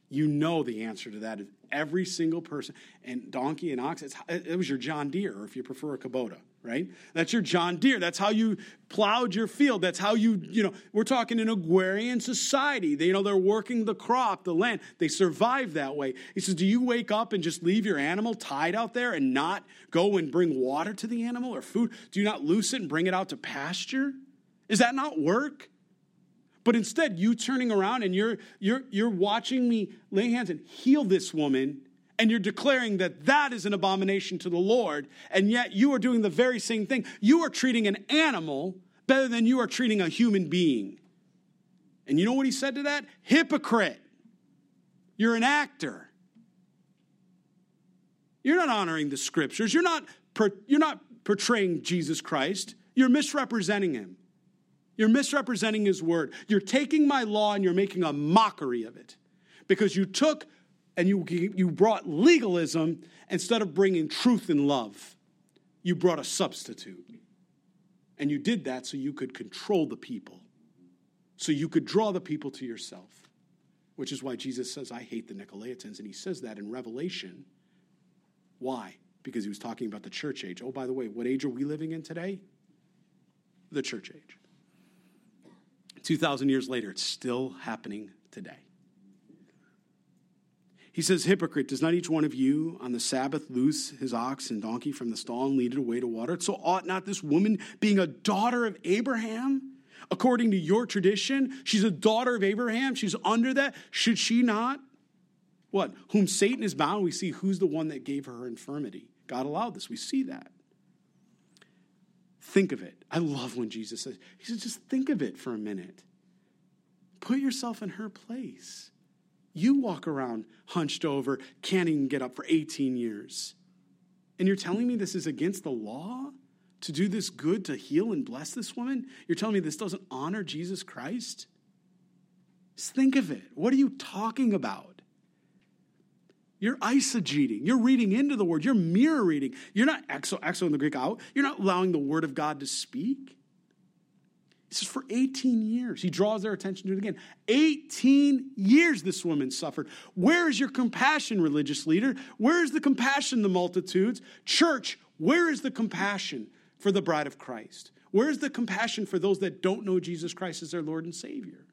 You know the answer to that is Every single person, and donkey and ox, it was your John Deere, or if you prefer a Kubota right? That's your John Deere. That's how you plowed your field. That's how you, you know, we're talking an agrarian society. They, you know, they're working the crop, the land. They survive that way. He says, Do you wake up and just leave your animal tied out there and not go and bring water to the animal or food? Do you not loose it and bring it out to pasture? Is that not work? But instead, you turning around and you're you're you're watching me lay hands and heal this woman and you're declaring that that is an abomination to the Lord, and yet you are doing the very same thing. You are treating an animal better than you are treating a human being. And you know what he said to that? Hypocrite. You're an actor. You're not honoring the scriptures. You're not, you're not portraying Jesus Christ. You're misrepresenting him. You're misrepresenting his word. You're taking my law and you're making a mockery of it because you took and you, you brought legalism instead of bringing truth and love. You brought a substitute. And you did that so you could control the people, so you could draw the people to yourself, which is why Jesus says, I hate the Nicolaitans. And he says that in Revelation. Why? Because he was talking about the church age. Oh, by the way, what age are we living in today? The church age. 2,000 years later, it's still happening today. He says, Hypocrite, does not each one of you on the Sabbath loose his ox and donkey from the stall and lead it away to water? So ought not this woman, being a daughter of Abraham, according to your tradition, she's a daughter of Abraham, she's under that, should she not? What? Whom Satan is bound, we see who's the one that gave her her infirmity. God allowed this, we see that. Think of it. I love when Jesus says, He says, just think of it for a minute. Put yourself in her place. You walk around hunched over, can't even get up for 18 years. And you're telling me this is against the law to do this good, to heal and bless this woman? You're telling me this doesn't honor Jesus Christ? Just think of it. What are you talking about? You're eisegeting. You're reading into the word. You're mirror reading. You're not exo, exo in the Greek out. You're not allowing the word of God to speak. He says, for 18 years. He draws their attention to it again. 18 years this woman suffered. Where is your compassion, religious leader? Where is the compassion, the multitudes? Church, where is the compassion for the bride of Christ? Where is the compassion for those that don't know Jesus Christ as their Lord and Savior?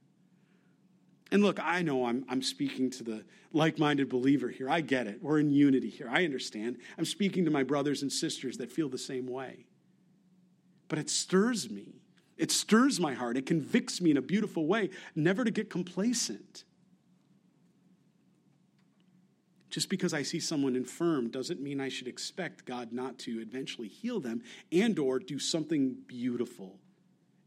And look, I know I'm, I'm speaking to the like minded believer here. I get it. We're in unity here. I understand. I'm speaking to my brothers and sisters that feel the same way. But it stirs me. It stirs my heart. It convicts me in a beautiful way, never to get complacent. Just because I see someone infirm doesn't mean I should expect God not to eventually heal them and or do something beautiful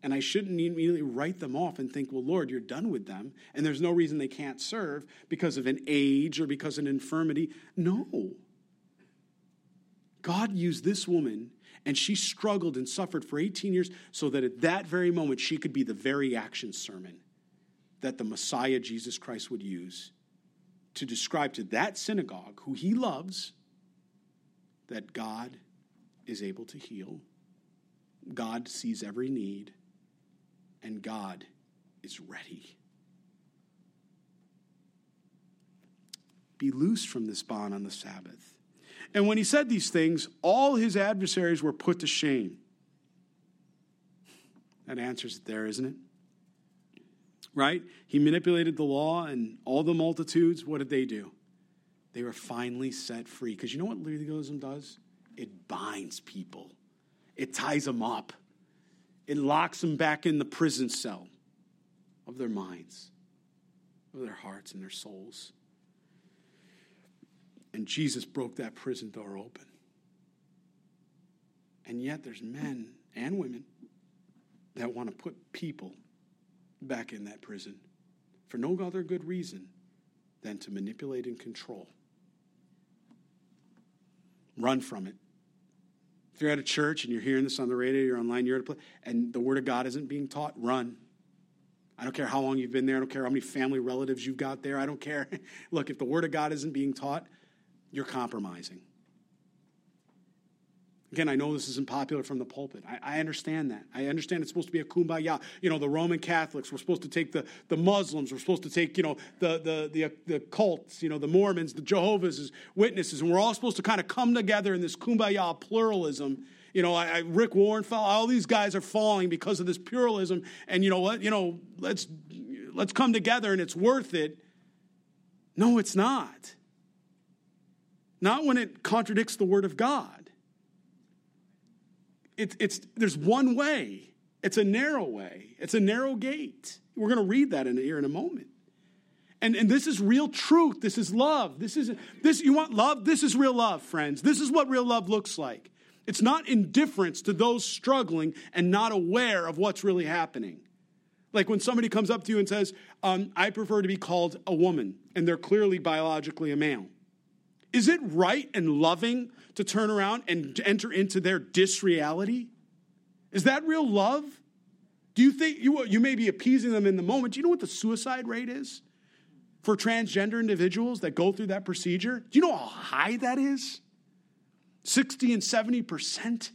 and I shouldn't immediately write them off and think, well, Lord, you're done with them, and there's no reason they can't serve because of an age or because of an infirmity. No. God used this woman, and she struggled and suffered for 18 years so that at that very moment she could be the very action sermon that the Messiah, Jesus Christ, would use to describe to that synagogue, who he loves, that God is able to heal. God sees every need and God is ready. Be loosed from this bond on the Sabbath. And when he said these things, all his adversaries were put to shame. That answers it there, isn't it? Right? He manipulated the law, and all the multitudes, what did they do? They were finally set free. Because you know what legalism does? It binds people, it ties them up it locks them back in the prison cell of their minds, of their hearts and their souls. And Jesus broke that prison door open. And yet there's men and women that want to put people back in that prison for no other good reason than to manipulate and control. Run from it. If you're at a church and you're hearing this on the radio, you're online, you're at a place, and the Word of God isn't being taught, run. I don't care how long you've been there. I don't care how many family relatives you've got there. I don't care. Look, if the Word of God isn't being taught, you're compromising. Again, I know this isn't popular from the pulpit. I, I, understand that. I understand it's supposed to be a kumbaya. You know, the Roman Catholics, we're supposed to take the, the Muslims, we're supposed to take, you know, the, the, the, uh, the cults, you know, the Mormons, the Jehovah's Witnesses, and we're all supposed to kind of come together in this kumbaya pluralism. You know, I, I, Rick Warren fell, all these guys are falling because of this pluralism, and you know what, you know, let's, let's come together and it's worth it. No, it's not. Not when it contradicts the Word of God it's, it's, there's one way. It's a narrow way. It's a narrow gate. We're going to read that in here in a moment. And, and this is real truth. This is love. This is this you want love? This is real love, friends. This is what real love looks like. It's not indifference to those struggling and not aware of what's really happening. Like when somebody comes up to you and says, um, I prefer to be called a woman, and they're clearly biologically a male. Is it right and loving to turn around and enter into their disreality? Is that real love? Do you think you, you may be appeasing them in the moment? Do you know what the suicide rate is for transgender individuals that go through that procedure? Do you know how high that is? 60 and 70%.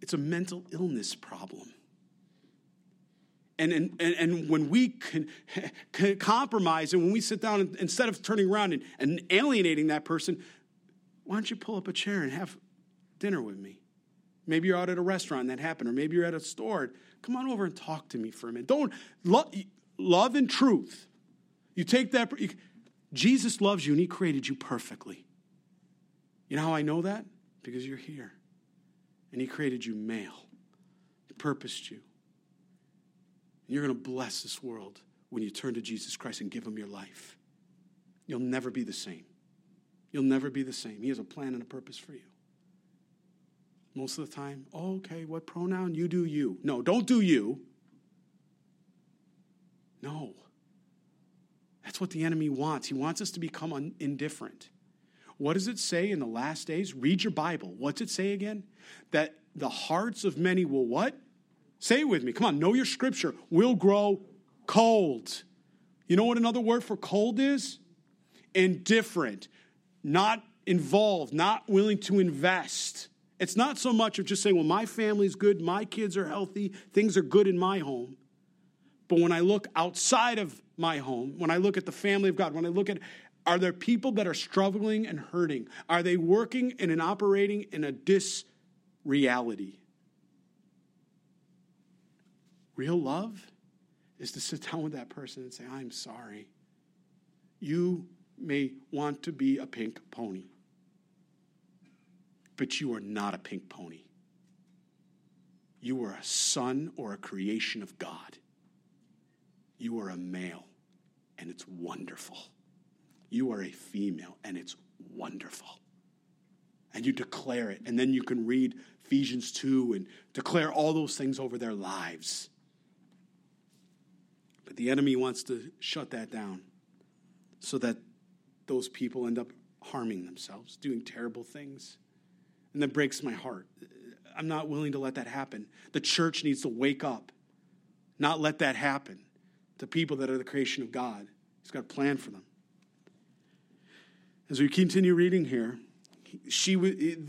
It's a mental illness problem. And, and, and when we can, can compromise and when we sit down, and, instead of turning around and, and alienating that person, why don't you pull up a chair and have dinner with me? Maybe you're out at a restaurant and that happened, or maybe you're at a store. Come on over and talk to me for a minute. Don't love, love and truth. You take that. You, Jesus loves you and He created you perfectly. You know how I know that? Because you're here, and He created you male. He purposed you. You're going to bless this world when you turn to Jesus Christ and give him your life. You'll never be the same. You'll never be the same. He has a plan and a purpose for you. Most of the time, oh, okay, what pronoun? You do you. No, don't do you. No. That's what the enemy wants. He wants us to become un- indifferent. What does it say in the last days? Read your Bible. What's it say again? That the hearts of many will what? Say it with me. Come on, know your scripture. We'll grow cold. You know what another word for cold is? Indifferent, not involved, not willing to invest. It's not so much of just saying, well, my family's good, my kids are healthy, things are good in my home. But when I look outside of my home, when I look at the family of God, when I look at are there people that are struggling and hurting? Are they working and operating in a disreality? Real love is to sit down with that person and say, I'm sorry. You may want to be a pink pony, but you are not a pink pony. You are a son or a creation of God. You are a male, and it's wonderful. You are a female, and it's wonderful. And you declare it, and then you can read Ephesians 2 and declare all those things over their lives. But the enemy wants to shut that down so that those people end up harming themselves, doing terrible things. And that breaks my heart. I'm not willing to let that happen. The church needs to wake up, not let that happen to people that are the creation of God. He's got a plan for them. As we continue reading here, she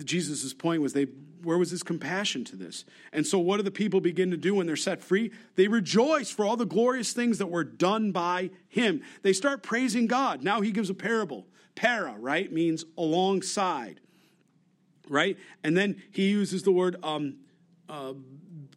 Jesus' point was they where was his compassion to this? And so, what do the people begin to do when they're set free? They rejoice for all the glorious things that were done by him. They start praising God. Now he gives a parable. Para, right, means alongside, right? And then he uses the word um, uh,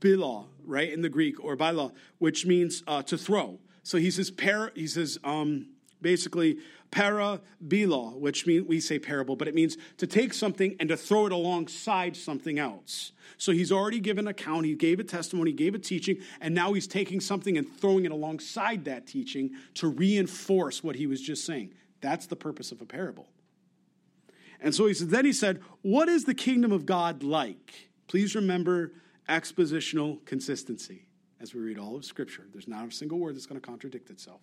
bila, right, in the Greek, or bila, which means uh, to throw. So he says, para, he says, um, basically, para bila, which means we say parable, but it means to take something and to throw it alongside something else. So he's already given account, he gave a testimony, he gave a teaching, and now he's taking something and throwing it alongside that teaching to reinforce what he was just saying. That's the purpose of a parable. And so he said, then he said, What is the kingdom of God like? Please remember expositional consistency as we read all of Scripture. There's not a single word that's going to contradict itself.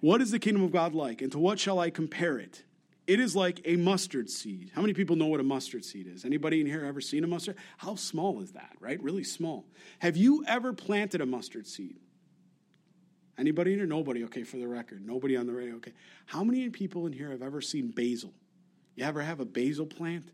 What is the kingdom of God like, and to what shall I compare it? It is like a mustard seed. How many people know what a mustard seed is? Anybody in here ever seen a mustard? How small is that, right? Really small. Have you ever planted a mustard seed? Anybody in here? Nobody. Okay, for the record. Nobody on the radio. Okay. How many people in here have ever seen basil? You ever have a basil plant?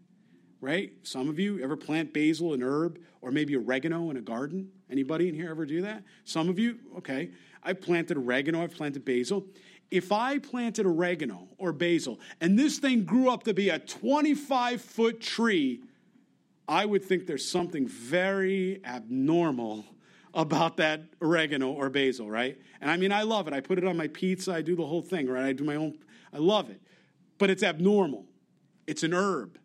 Right? Some of you ever plant basil, an herb, or maybe oregano in a garden? Anybody in here ever do that? Some of you? Okay. I've planted oregano, I've planted basil. If I planted oregano or basil and this thing grew up to be a 25 foot tree, I would think there's something very abnormal about that oregano or basil, right? And I mean, I love it. I put it on my pizza, I do the whole thing, right? I do my own, I love it. But it's abnormal. It's an herb.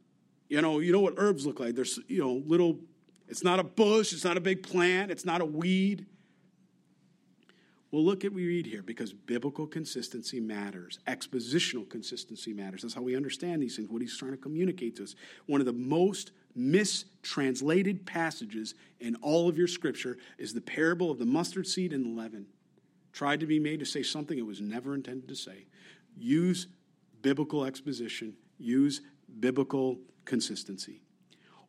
You know, you know what herbs look like. There's, you know, little, it's not a bush, it's not a big plant, it's not a weed. Well, look at what we read here because biblical consistency matters. Expositional consistency matters. That's how we understand these things, what he's trying to communicate to us. One of the most mistranslated passages in all of your scripture is the parable of the mustard seed and the leaven. Tried to be made to say something it was never intended to say. Use biblical exposition, use biblical consistency.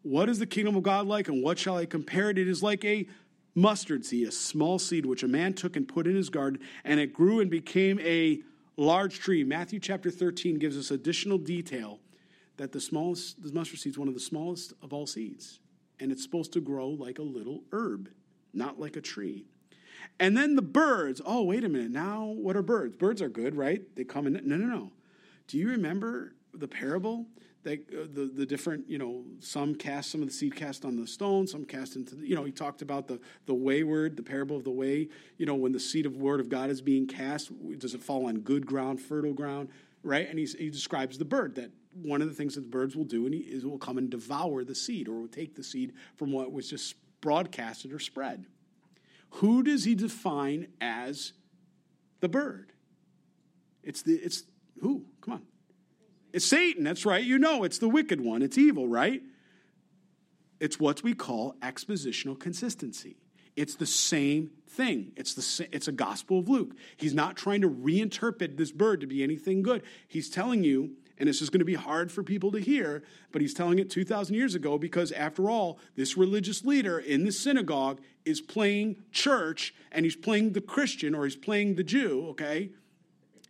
What is the kingdom of God like, and what shall I compare it? It is like a mustard seed, a small seed which a man took and put in his garden, and it grew and became a large tree. Matthew chapter 13 gives us additional detail that the smallest, the mustard seed is one of the smallest of all seeds, and it's supposed to grow like a little herb, not like a tree. And then the birds. Oh, wait a minute. Now, what are birds? Birds are good, right? They come in. No, no, no. Do you remember the parable that uh, the, the different, you know, some cast some of the seed cast on the stone, some cast into the, you know, he talked about the, the wayward, the parable of the way, you know, when the seed of word of God is being cast, does it fall on good ground, fertile ground, right? And he's, he describes the bird that one of the things that the birds will do and he, is will come and devour the seed or will take the seed from what was just broadcasted or spread. Who does he define as the bird? It's the, it's who? It's Satan, that's right. You know, it's the wicked one. It's evil, right? It's what we call expositional consistency. It's the same thing. It's, the, it's a gospel of Luke. He's not trying to reinterpret this bird to be anything good. He's telling you, and this is going to be hard for people to hear, but he's telling it 2,000 years ago because, after all, this religious leader in the synagogue is playing church and he's playing the Christian or he's playing the Jew, okay?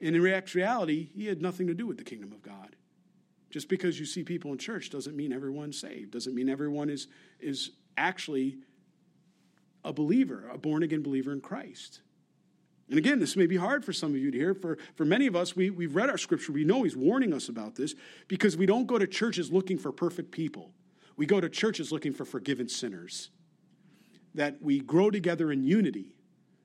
And in reality, he had nothing to do with the kingdom of God. Just because you see people in church doesn't mean everyone's saved, doesn't mean everyone is, is actually a believer, a born again believer in Christ. And again, this may be hard for some of you to hear. For, for many of us, we, we've read our scripture. We know he's warning us about this because we don't go to churches looking for perfect people. We go to churches looking for forgiven sinners. That we grow together in unity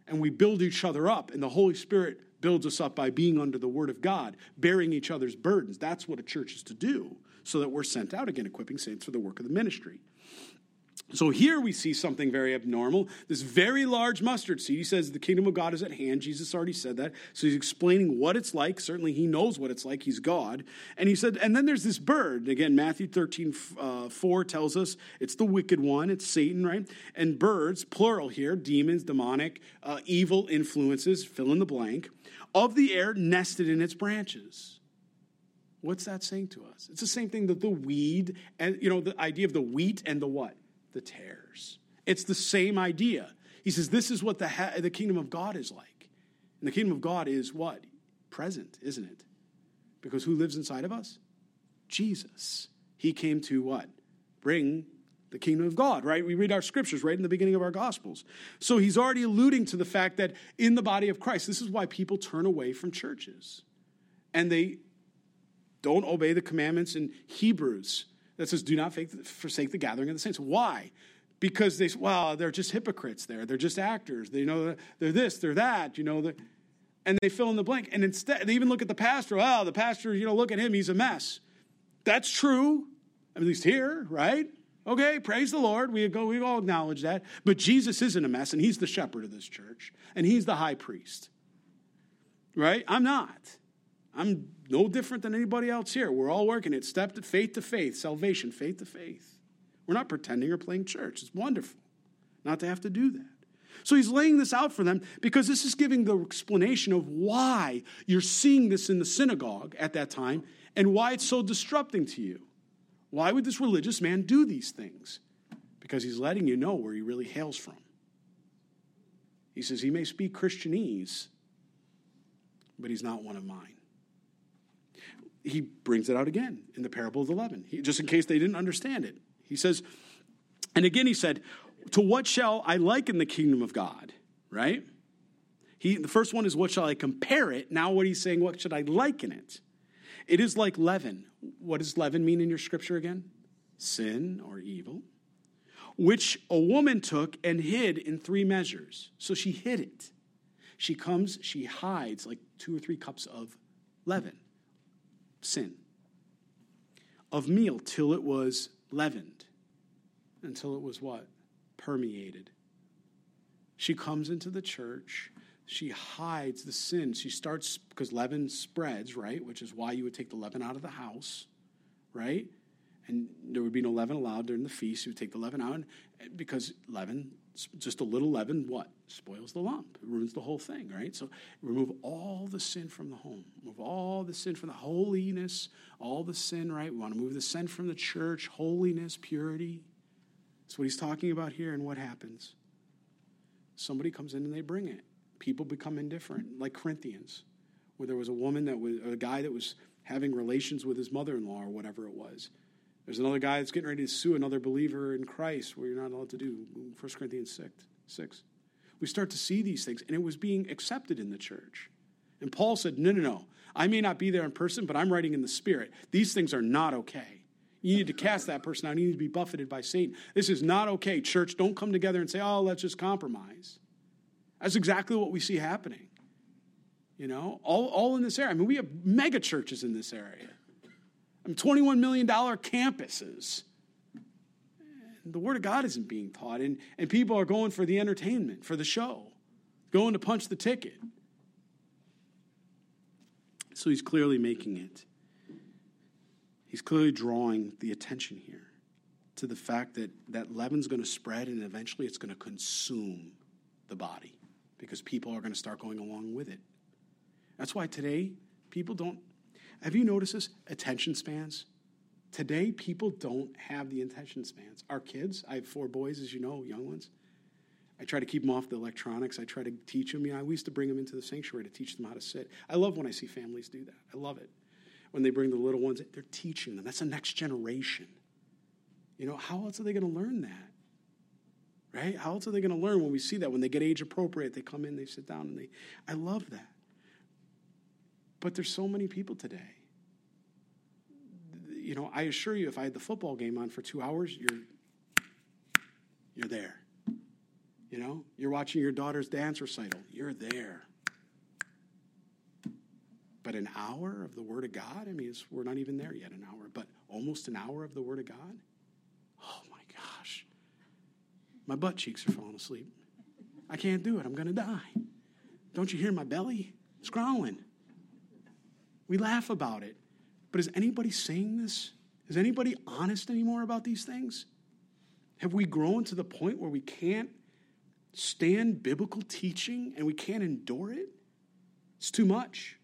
and we build each other up, and the Holy Spirit builds us up by being under the Word of God, bearing each other's burdens. That's what a church is to do, so that we're sent out again, equipping saints for the work of the ministry. So here we see something very abnormal. This very large mustard seed. He says the kingdom of God is at hand. Jesus already said that. So he's explaining what it's like. Certainly he knows what it's like. He's God. And he said, and then there's this bird. Again, Matthew 13, uh, 4 tells us it's the wicked one. It's Satan, right? And birds, plural here, demons, demonic, uh, evil influences, fill in the blank, of the air nested in its branches. What's that saying to us? It's the same thing that the weed and, you know, the idea of the wheat and the what? The tares. It's the same idea. He says, This is what the, ha- the kingdom of God is like. And the kingdom of God is what? Present, isn't it? Because who lives inside of us? Jesus. He came to what? Bring the kingdom of God, right? We read our scriptures right in the beginning of our gospels. So he's already alluding to the fact that in the body of Christ, this is why people turn away from churches. And they don't obey the commandments in Hebrews that says, do not forsake the gathering of the saints. Why? Because they, well, they're just hypocrites there. They're just actors. They know they're this, they're that, you know, and they fill in the blank. And instead, they even look at the pastor. Well, the pastor, you know, look at him, he's a mess. That's true, at least here, right? Okay, praise the Lord. We, go, we all acknowledge that. But Jesus isn't a mess, and he's the shepherd of this church, and he's the high priest. Right? I'm not. I'm no different than anybody else here. We're all working it step to faith to faith, salvation, faith to faith. We're not pretending or playing church. It's wonderful not to have to do that. So he's laying this out for them because this is giving the explanation of why you're seeing this in the synagogue at that time and why it's so disrupting to you. Why would this religious man do these things? Because he's letting you know where he really hails from. He says he may speak Christianese, but he's not one of mine he brings it out again in the parable of the leaven, he, just in case they didn't understand it. He says, and again he said, To what shall I liken the kingdom of God? Right? He, the first one is, What shall I compare it? Now, what he's saying, What should I liken it? It is like leaven. What does leaven mean in your scripture again? Sin or evil, which a woman took and hid in three measures. So she hid it. She comes, she hides like two or three cups of leaven sin, of meal till it was leavened, until it was what? Permeated. She comes into the church. She hides the sin. She starts, because leaven spreads, right? Which is why you would take the leaven out of the house, right? And there would be no leaven allowed during the feast. You would take the leaven out because leaven just a little leaven, what? Spoils the lump. It ruins the whole thing, right? So remove all the sin from the home. Remove all the sin from the holiness, all the sin, right? We want to move the sin from the church, holiness, purity. That's what he's talking about here. And what happens? Somebody comes in and they bring it. People become indifferent, like Corinthians, where there was a woman that was, a guy that was having relations with his mother in law or whatever it was. There's another guy that's getting ready to sue another believer in Christ where you're not allowed to do 1 Corinthians 6. 6. We start to see these things, and it was being accepted in the church. And Paul said, No, no, no. I may not be there in person, but I'm writing in the spirit. These things are not okay. You need to cast that person out. You need to be buffeted by Satan. This is not okay. Church, don't come together and say, oh, let's just compromise. That's exactly what we see happening. You know, all, all in this area. I mean, we have mega churches in this area. $21 million campuses. The Word of God isn't being taught, and, and people are going for the entertainment, for the show, going to punch the ticket. So he's clearly making it. He's clearly drawing the attention here to the fact that that leaven's going to spread and eventually it's going to consume the body because people are going to start going along with it. That's why today people don't have you noticed this? Attention spans. Today, people don't have the attention spans. Our kids, I have four boys, as you know, young ones. I try to keep them off the electronics. I try to teach them. You know, we used to bring them into the sanctuary to teach them how to sit. I love when I see families do that. I love it. When they bring the little ones, they're teaching them. That's the next generation. You know, how else are they going to learn that? Right? How else are they going to learn when we see that? When they get age appropriate, they come in, they sit down, and they. I love that. But there's so many people today. You know, I assure you, if I had the football game on for two hours, you're you're there. You know, you're watching your daughter's dance recital, you're there. But an hour of the Word of God, I mean, we're not even there yet, an hour, but almost an hour of the Word of God? Oh my gosh. My butt cheeks are falling asleep. I can't do it. I'm going to die. Don't you hear my belly? It's growling. We laugh about it. But is anybody saying this? Is anybody honest anymore about these things? Have we grown to the point where we can't stand biblical teaching and we can't endure it? It's too much.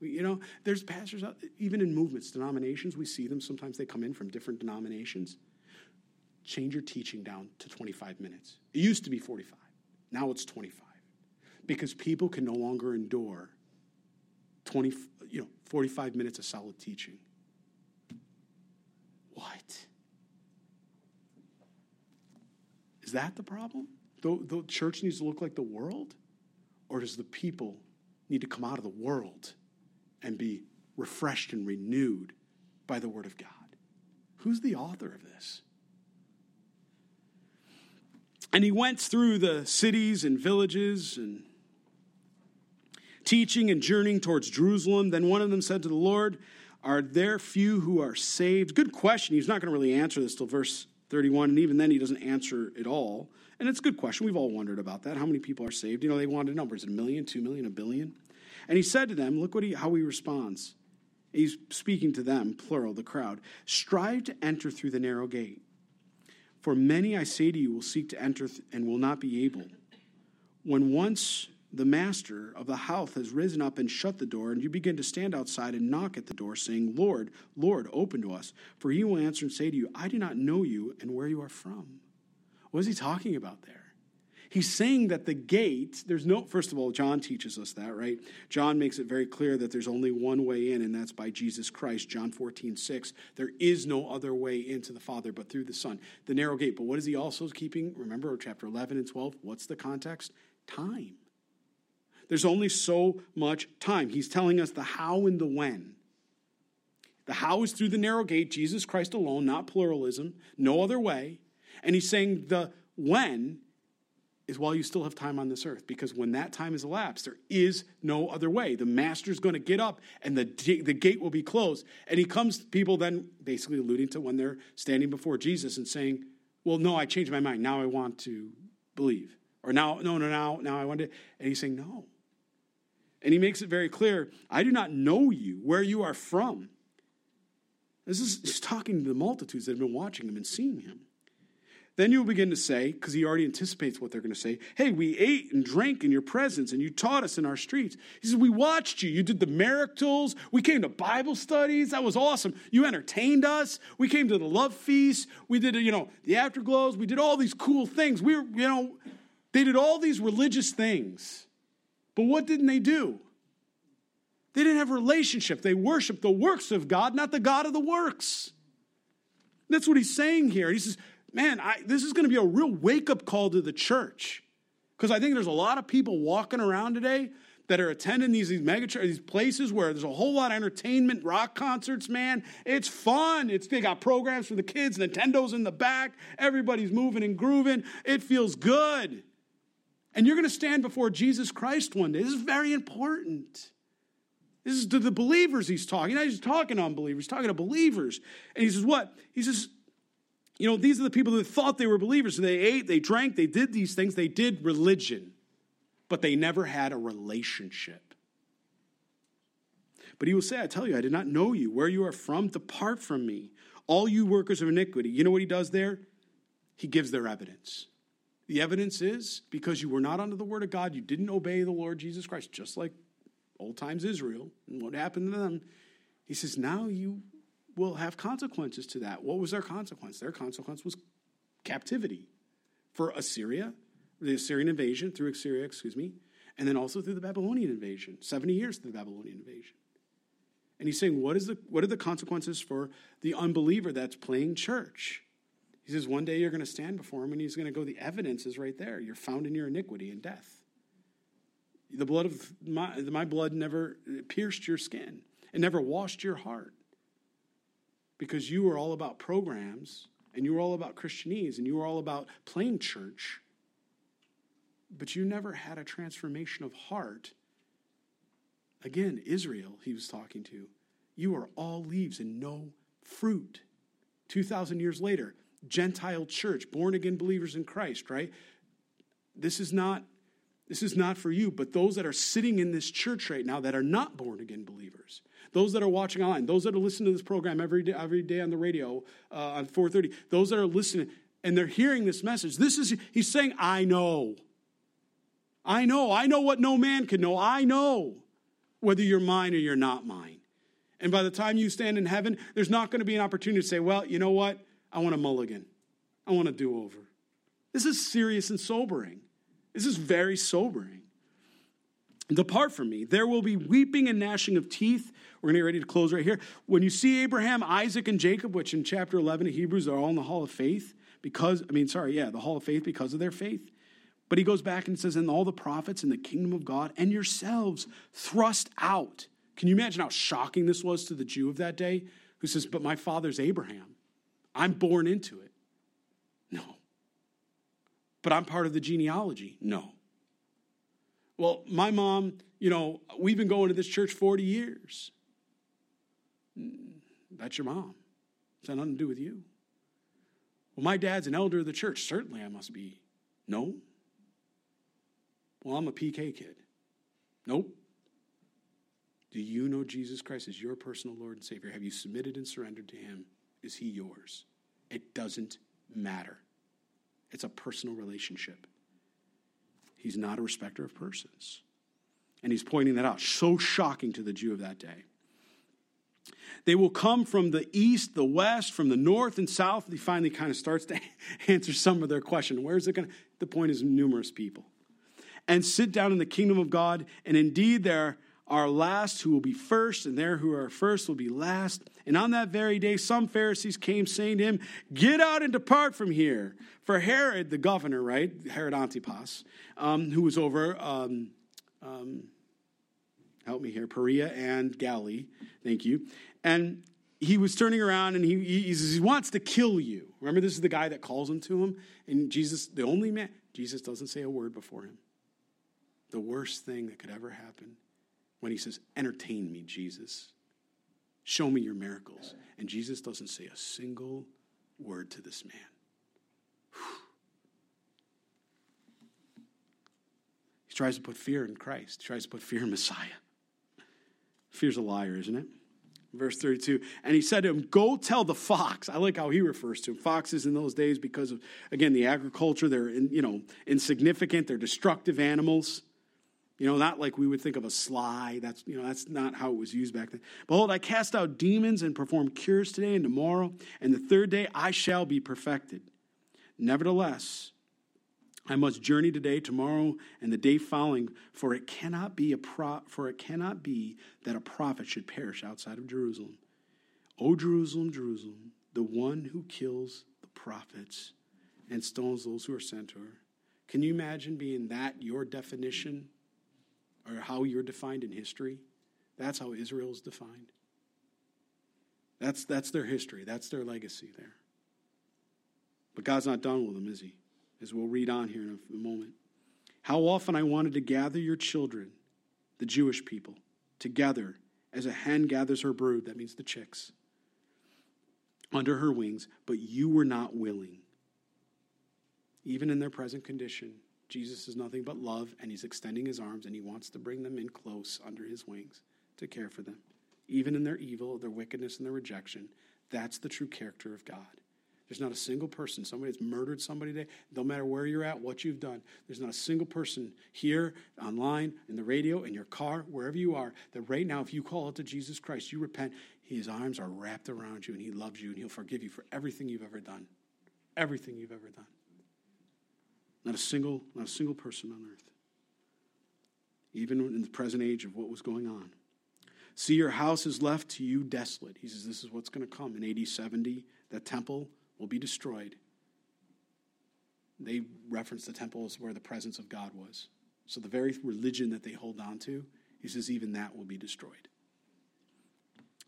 We, you know, there's pastors, out, even in movements, denominations, we see them. Sometimes they come in from different denominations. Change your teaching down to 25 minutes. It used to be 45, now it's 25. Because people can no longer endure 20, you know, 45 minutes of solid teaching. What? Is that the problem? The, the church needs to look like the world? Or does the people need to come out of the world and be refreshed and renewed by the Word of God? Who's the author of this? And he went through the cities and villages and teaching and journeying towards Jerusalem. Then one of them said to the Lord, Are there few who are saved? Good question. He's not going to really answer this till verse 31, and even then he doesn't answer it all. And it's a good question. We've all wondered about that. How many people are saved? You know, they wanted numbers a million, two million, a billion. And he said to them, Look what he, how he responds. He's speaking to them, plural, the crowd. Strive to enter through the narrow gate. For many, I say to you, will seek to enter and will not be able. When once the master of the house has risen up and shut the door, and you begin to stand outside and knock at the door, saying, Lord, Lord, open to us. For he will answer and say to you, I do not know you and where you are from. What is he talking about there? He's saying that the gate, there's no, first of all, John teaches us that, right? John makes it very clear that there's only one way in, and that's by Jesus Christ. John 14, 6. There is no other way into the Father but through the Son. The narrow gate. But what is he also keeping? Remember chapter 11 and 12? What's the context? Time. There's only so much time. He's telling us the how and the when. The how is through the narrow gate, Jesus Christ alone, not pluralism, no other way. And he's saying the when is while you still have time on this earth, because when that time is elapsed, there is no other way. The master's going to get up and the, the gate will be closed. And he comes, to people then basically alluding to when they're standing before Jesus and saying, Well, no, I changed my mind. Now I want to believe. Or now, no, no, now, now I want to. And he's saying, No, and he makes it very clear I do not know you, where you are from. This is he's talking to the multitudes that have been watching him and seeing him. Then you'll begin to say, because he already anticipates what they're going to say, Hey, we ate and drank in your presence, and you taught us in our streets. He says, We watched you. You did the miracles. We came to Bible studies. That was awesome. You entertained us. We came to the love feast. We did, you know, the afterglows. We did all these cool things. We were, you know, they did all these religious things. But what didn't they do? They didn't have a relationship. They worshiped the works of God, not the God of the works. That's what he's saying here. He says, Man, I, this is going to be a real wake up call to the church. Because I think there's a lot of people walking around today that are attending these, these mega these places where there's a whole lot of entertainment, rock concerts, man. It's fun. It's they got programs for the kids, Nintendo's in the back, everybody's moving and grooving. It feels good. And you're going to stand before Jesus Christ one day. This is very important. This is to the believers he's talking. He's talking to unbelievers, he's talking to believers. And he says, What? He says, You know, these are the people that thought they were believers. So they ate, they drank, they did these things, they did religion, but they never had a relationship. But he will say, I tell you, I did not know you. Where you are from, depart from me. All you workers of iniquity. You know what he does there? He gives their evidence. The evidence is because you were not under the word of God, you didn't obey the Lord Jesus Christ, just like old times Israel and what happened to them. He says, now you will have consequences to that. What was their consequence? Their consequence was captivity for Assyria, the Assyrian invasion through Assyria, excuse me, and then also through the Babylonian invasion, 70 years through the Babylonian invasion. And he's saying, what, is the, what are the consequences for the unbeliever that's playing church? He says, one day you're going to stand before him and he's going to go, the evidence is right there. You're found in your iniquity and death. The blood of my, my blood never uh, pierced your skin, it never washed your heart. Because you were all about programs and you were all about Christianese and you were all about playing church. but you never had a transformation of heart. Again, Israel, he was talking to. You are all leaves and no fruit. 2,000 years later, Gentile church, born again believers in Christ, right? This is not this is not for you, but those that are sitting in this church right now that are not born again believers, those that are watching online, those that are listening to this program every day, every day on the radio uh, on 4:30, those that are listening and they're hearing this message. This is he's saying, "I know, I know, I know what no man can know. I know whether you're mine or you're not mine." And by the time you stand in heaven, there's not going to be an opportunity to say, "Well, you know what? I want a mulligan. I want a do-over." This is serious and sobering. This is very sobering. Depart from me. There will be weeping and gnashing of teeth. We're going to get ready to close right here. When you see Abraham, Isaac, and Jacob, which in chapter 11 of Hebrews are all in the hall of faith, because, I mean, sorry, yeah, the hall of faith because of their faith. But he goes back and says, and all the prophets in the kingdom of God and yourselves thrust out. Can you imagine how shocking this was to the Jew of that day who says, But my father's Abraham. I'm born into it. No. But I'm part of the genealogy. No. Well, my mom, you know, we've been going to this church 40 years. That's your mom. It's got nothing to do with you. Well, my dad's an elder of the church. Certainly I must be. No. Well, I'm a PK kid. Nope. Do you know Jesus Christ as your personal Lord and Savior? Have you submitted and surrendered to Him? Is He yours? It doesn't matter. It's a personal relationship. He's not a respecter of persons. And he's pointing that out. So shocking to the Jew of that day. They will come from the east, the west, from the north and south. He finally kind of starts to answer some of their question. Where's it going? The point is numerous people. And sit down in the kingdom of God. And indeed, there are last who will be first, and there who are first will be last. And on that very day, some Pharisees came saying to him, Get out and depart from here. For Herod, the governor, right? Herod Antipas, um, who was over, um, um, help me here, Perea and Galilee. Thank you. And he was turning around and he, he, he wants to kill you. Remember, this is the guy that calls him to him. And Jesus, the only man, Jesus doesn't say a word before him. The worst thing that could ever happen when he says, Entertain me, Jesus. Show me your miracles. And Jesus doesn't say a single word to this man. He tries to put fear in Christ, he tries to put fear in Messiah. Fear's a liar, isn't it? Verse 32. And he said to him, Go tell the fox. I like how he refers to him. Foxes in those days, because of, again, the agriculture, they're, in, you know, insignificant, they're destructive animals. You know, not like we would think of a sly. That's, you know, that's not how it was used back then. Behold, I cast out demons and perform cures today and tomorrow, and the third day I shall be perfected. Nevertheless, I must journey today, tomorrow, and the day following, for it cannot be a pro- for it cannot be that a prophet should perish outside of Jerusalem. O Jerusalem, Jerusalem, the one who kills the prophets and stones those who are sent to her. Can you imagine being that your definition or how you're defined in history. That's how Israel is defined. That's, that's their history, that's their legacy there. But God's not done with them, is He? As we'll read on here in a moment. How often I wanted to gather your children, the Jewish people, together as a hen gathers her brood, that means the chicks, under her wings, but you were not willing. Even in their present condition, Jesus is nothing but love, and he's extending his arms, and he wants to bring them in close under his wings to care for them. Even in their evil, their wickedness, and their rejection, that's the true character of God. There's not a single person, somebody that's murdered somebody today, no matter where you're at, what you've done, there's not a single person here, online, in the radio, in your car, wherever you are, that right now, if you call out to Jesus Christ, you repent, his arms are wrapped around you, and he loves you, and he'll forgive you for everything you've ever done. Everything you've ever done. Not a single, not a single person on earth. Even in the present age of what was going on. See, your house is left to you desolate. He says, This is what's going to come. In AD 70, that temple will be destroyed. They reference the temple as where the presence of God was. So the very religion that they hold on to, he says, even that will be destroyed.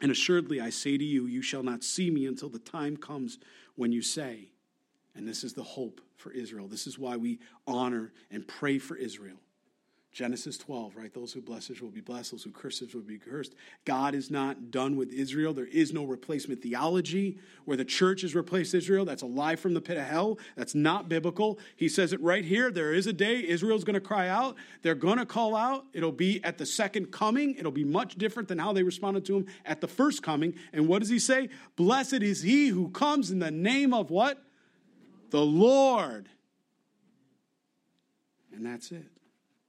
And assuredly, I say to you, you shall not see me until the time comes when you say, And this is the hope for Israel. This is why we honor and pray for Israel. Genesis 12, right? Those who bless Israel will be blessed, those who curse Israel will be cursed. God is not done with Israel. There is no replacement theology where the church has replaced Israel. That's a lie from the pit of hell. That's not biblical. He says it right here. There is a day Israel's going to cry out. They're going to call out. It'll be at the second coming. It'll be much different than how they responded to him at the first coming. And what does he say? Blessed is he who comes in the name of what? The Lord. And that's it.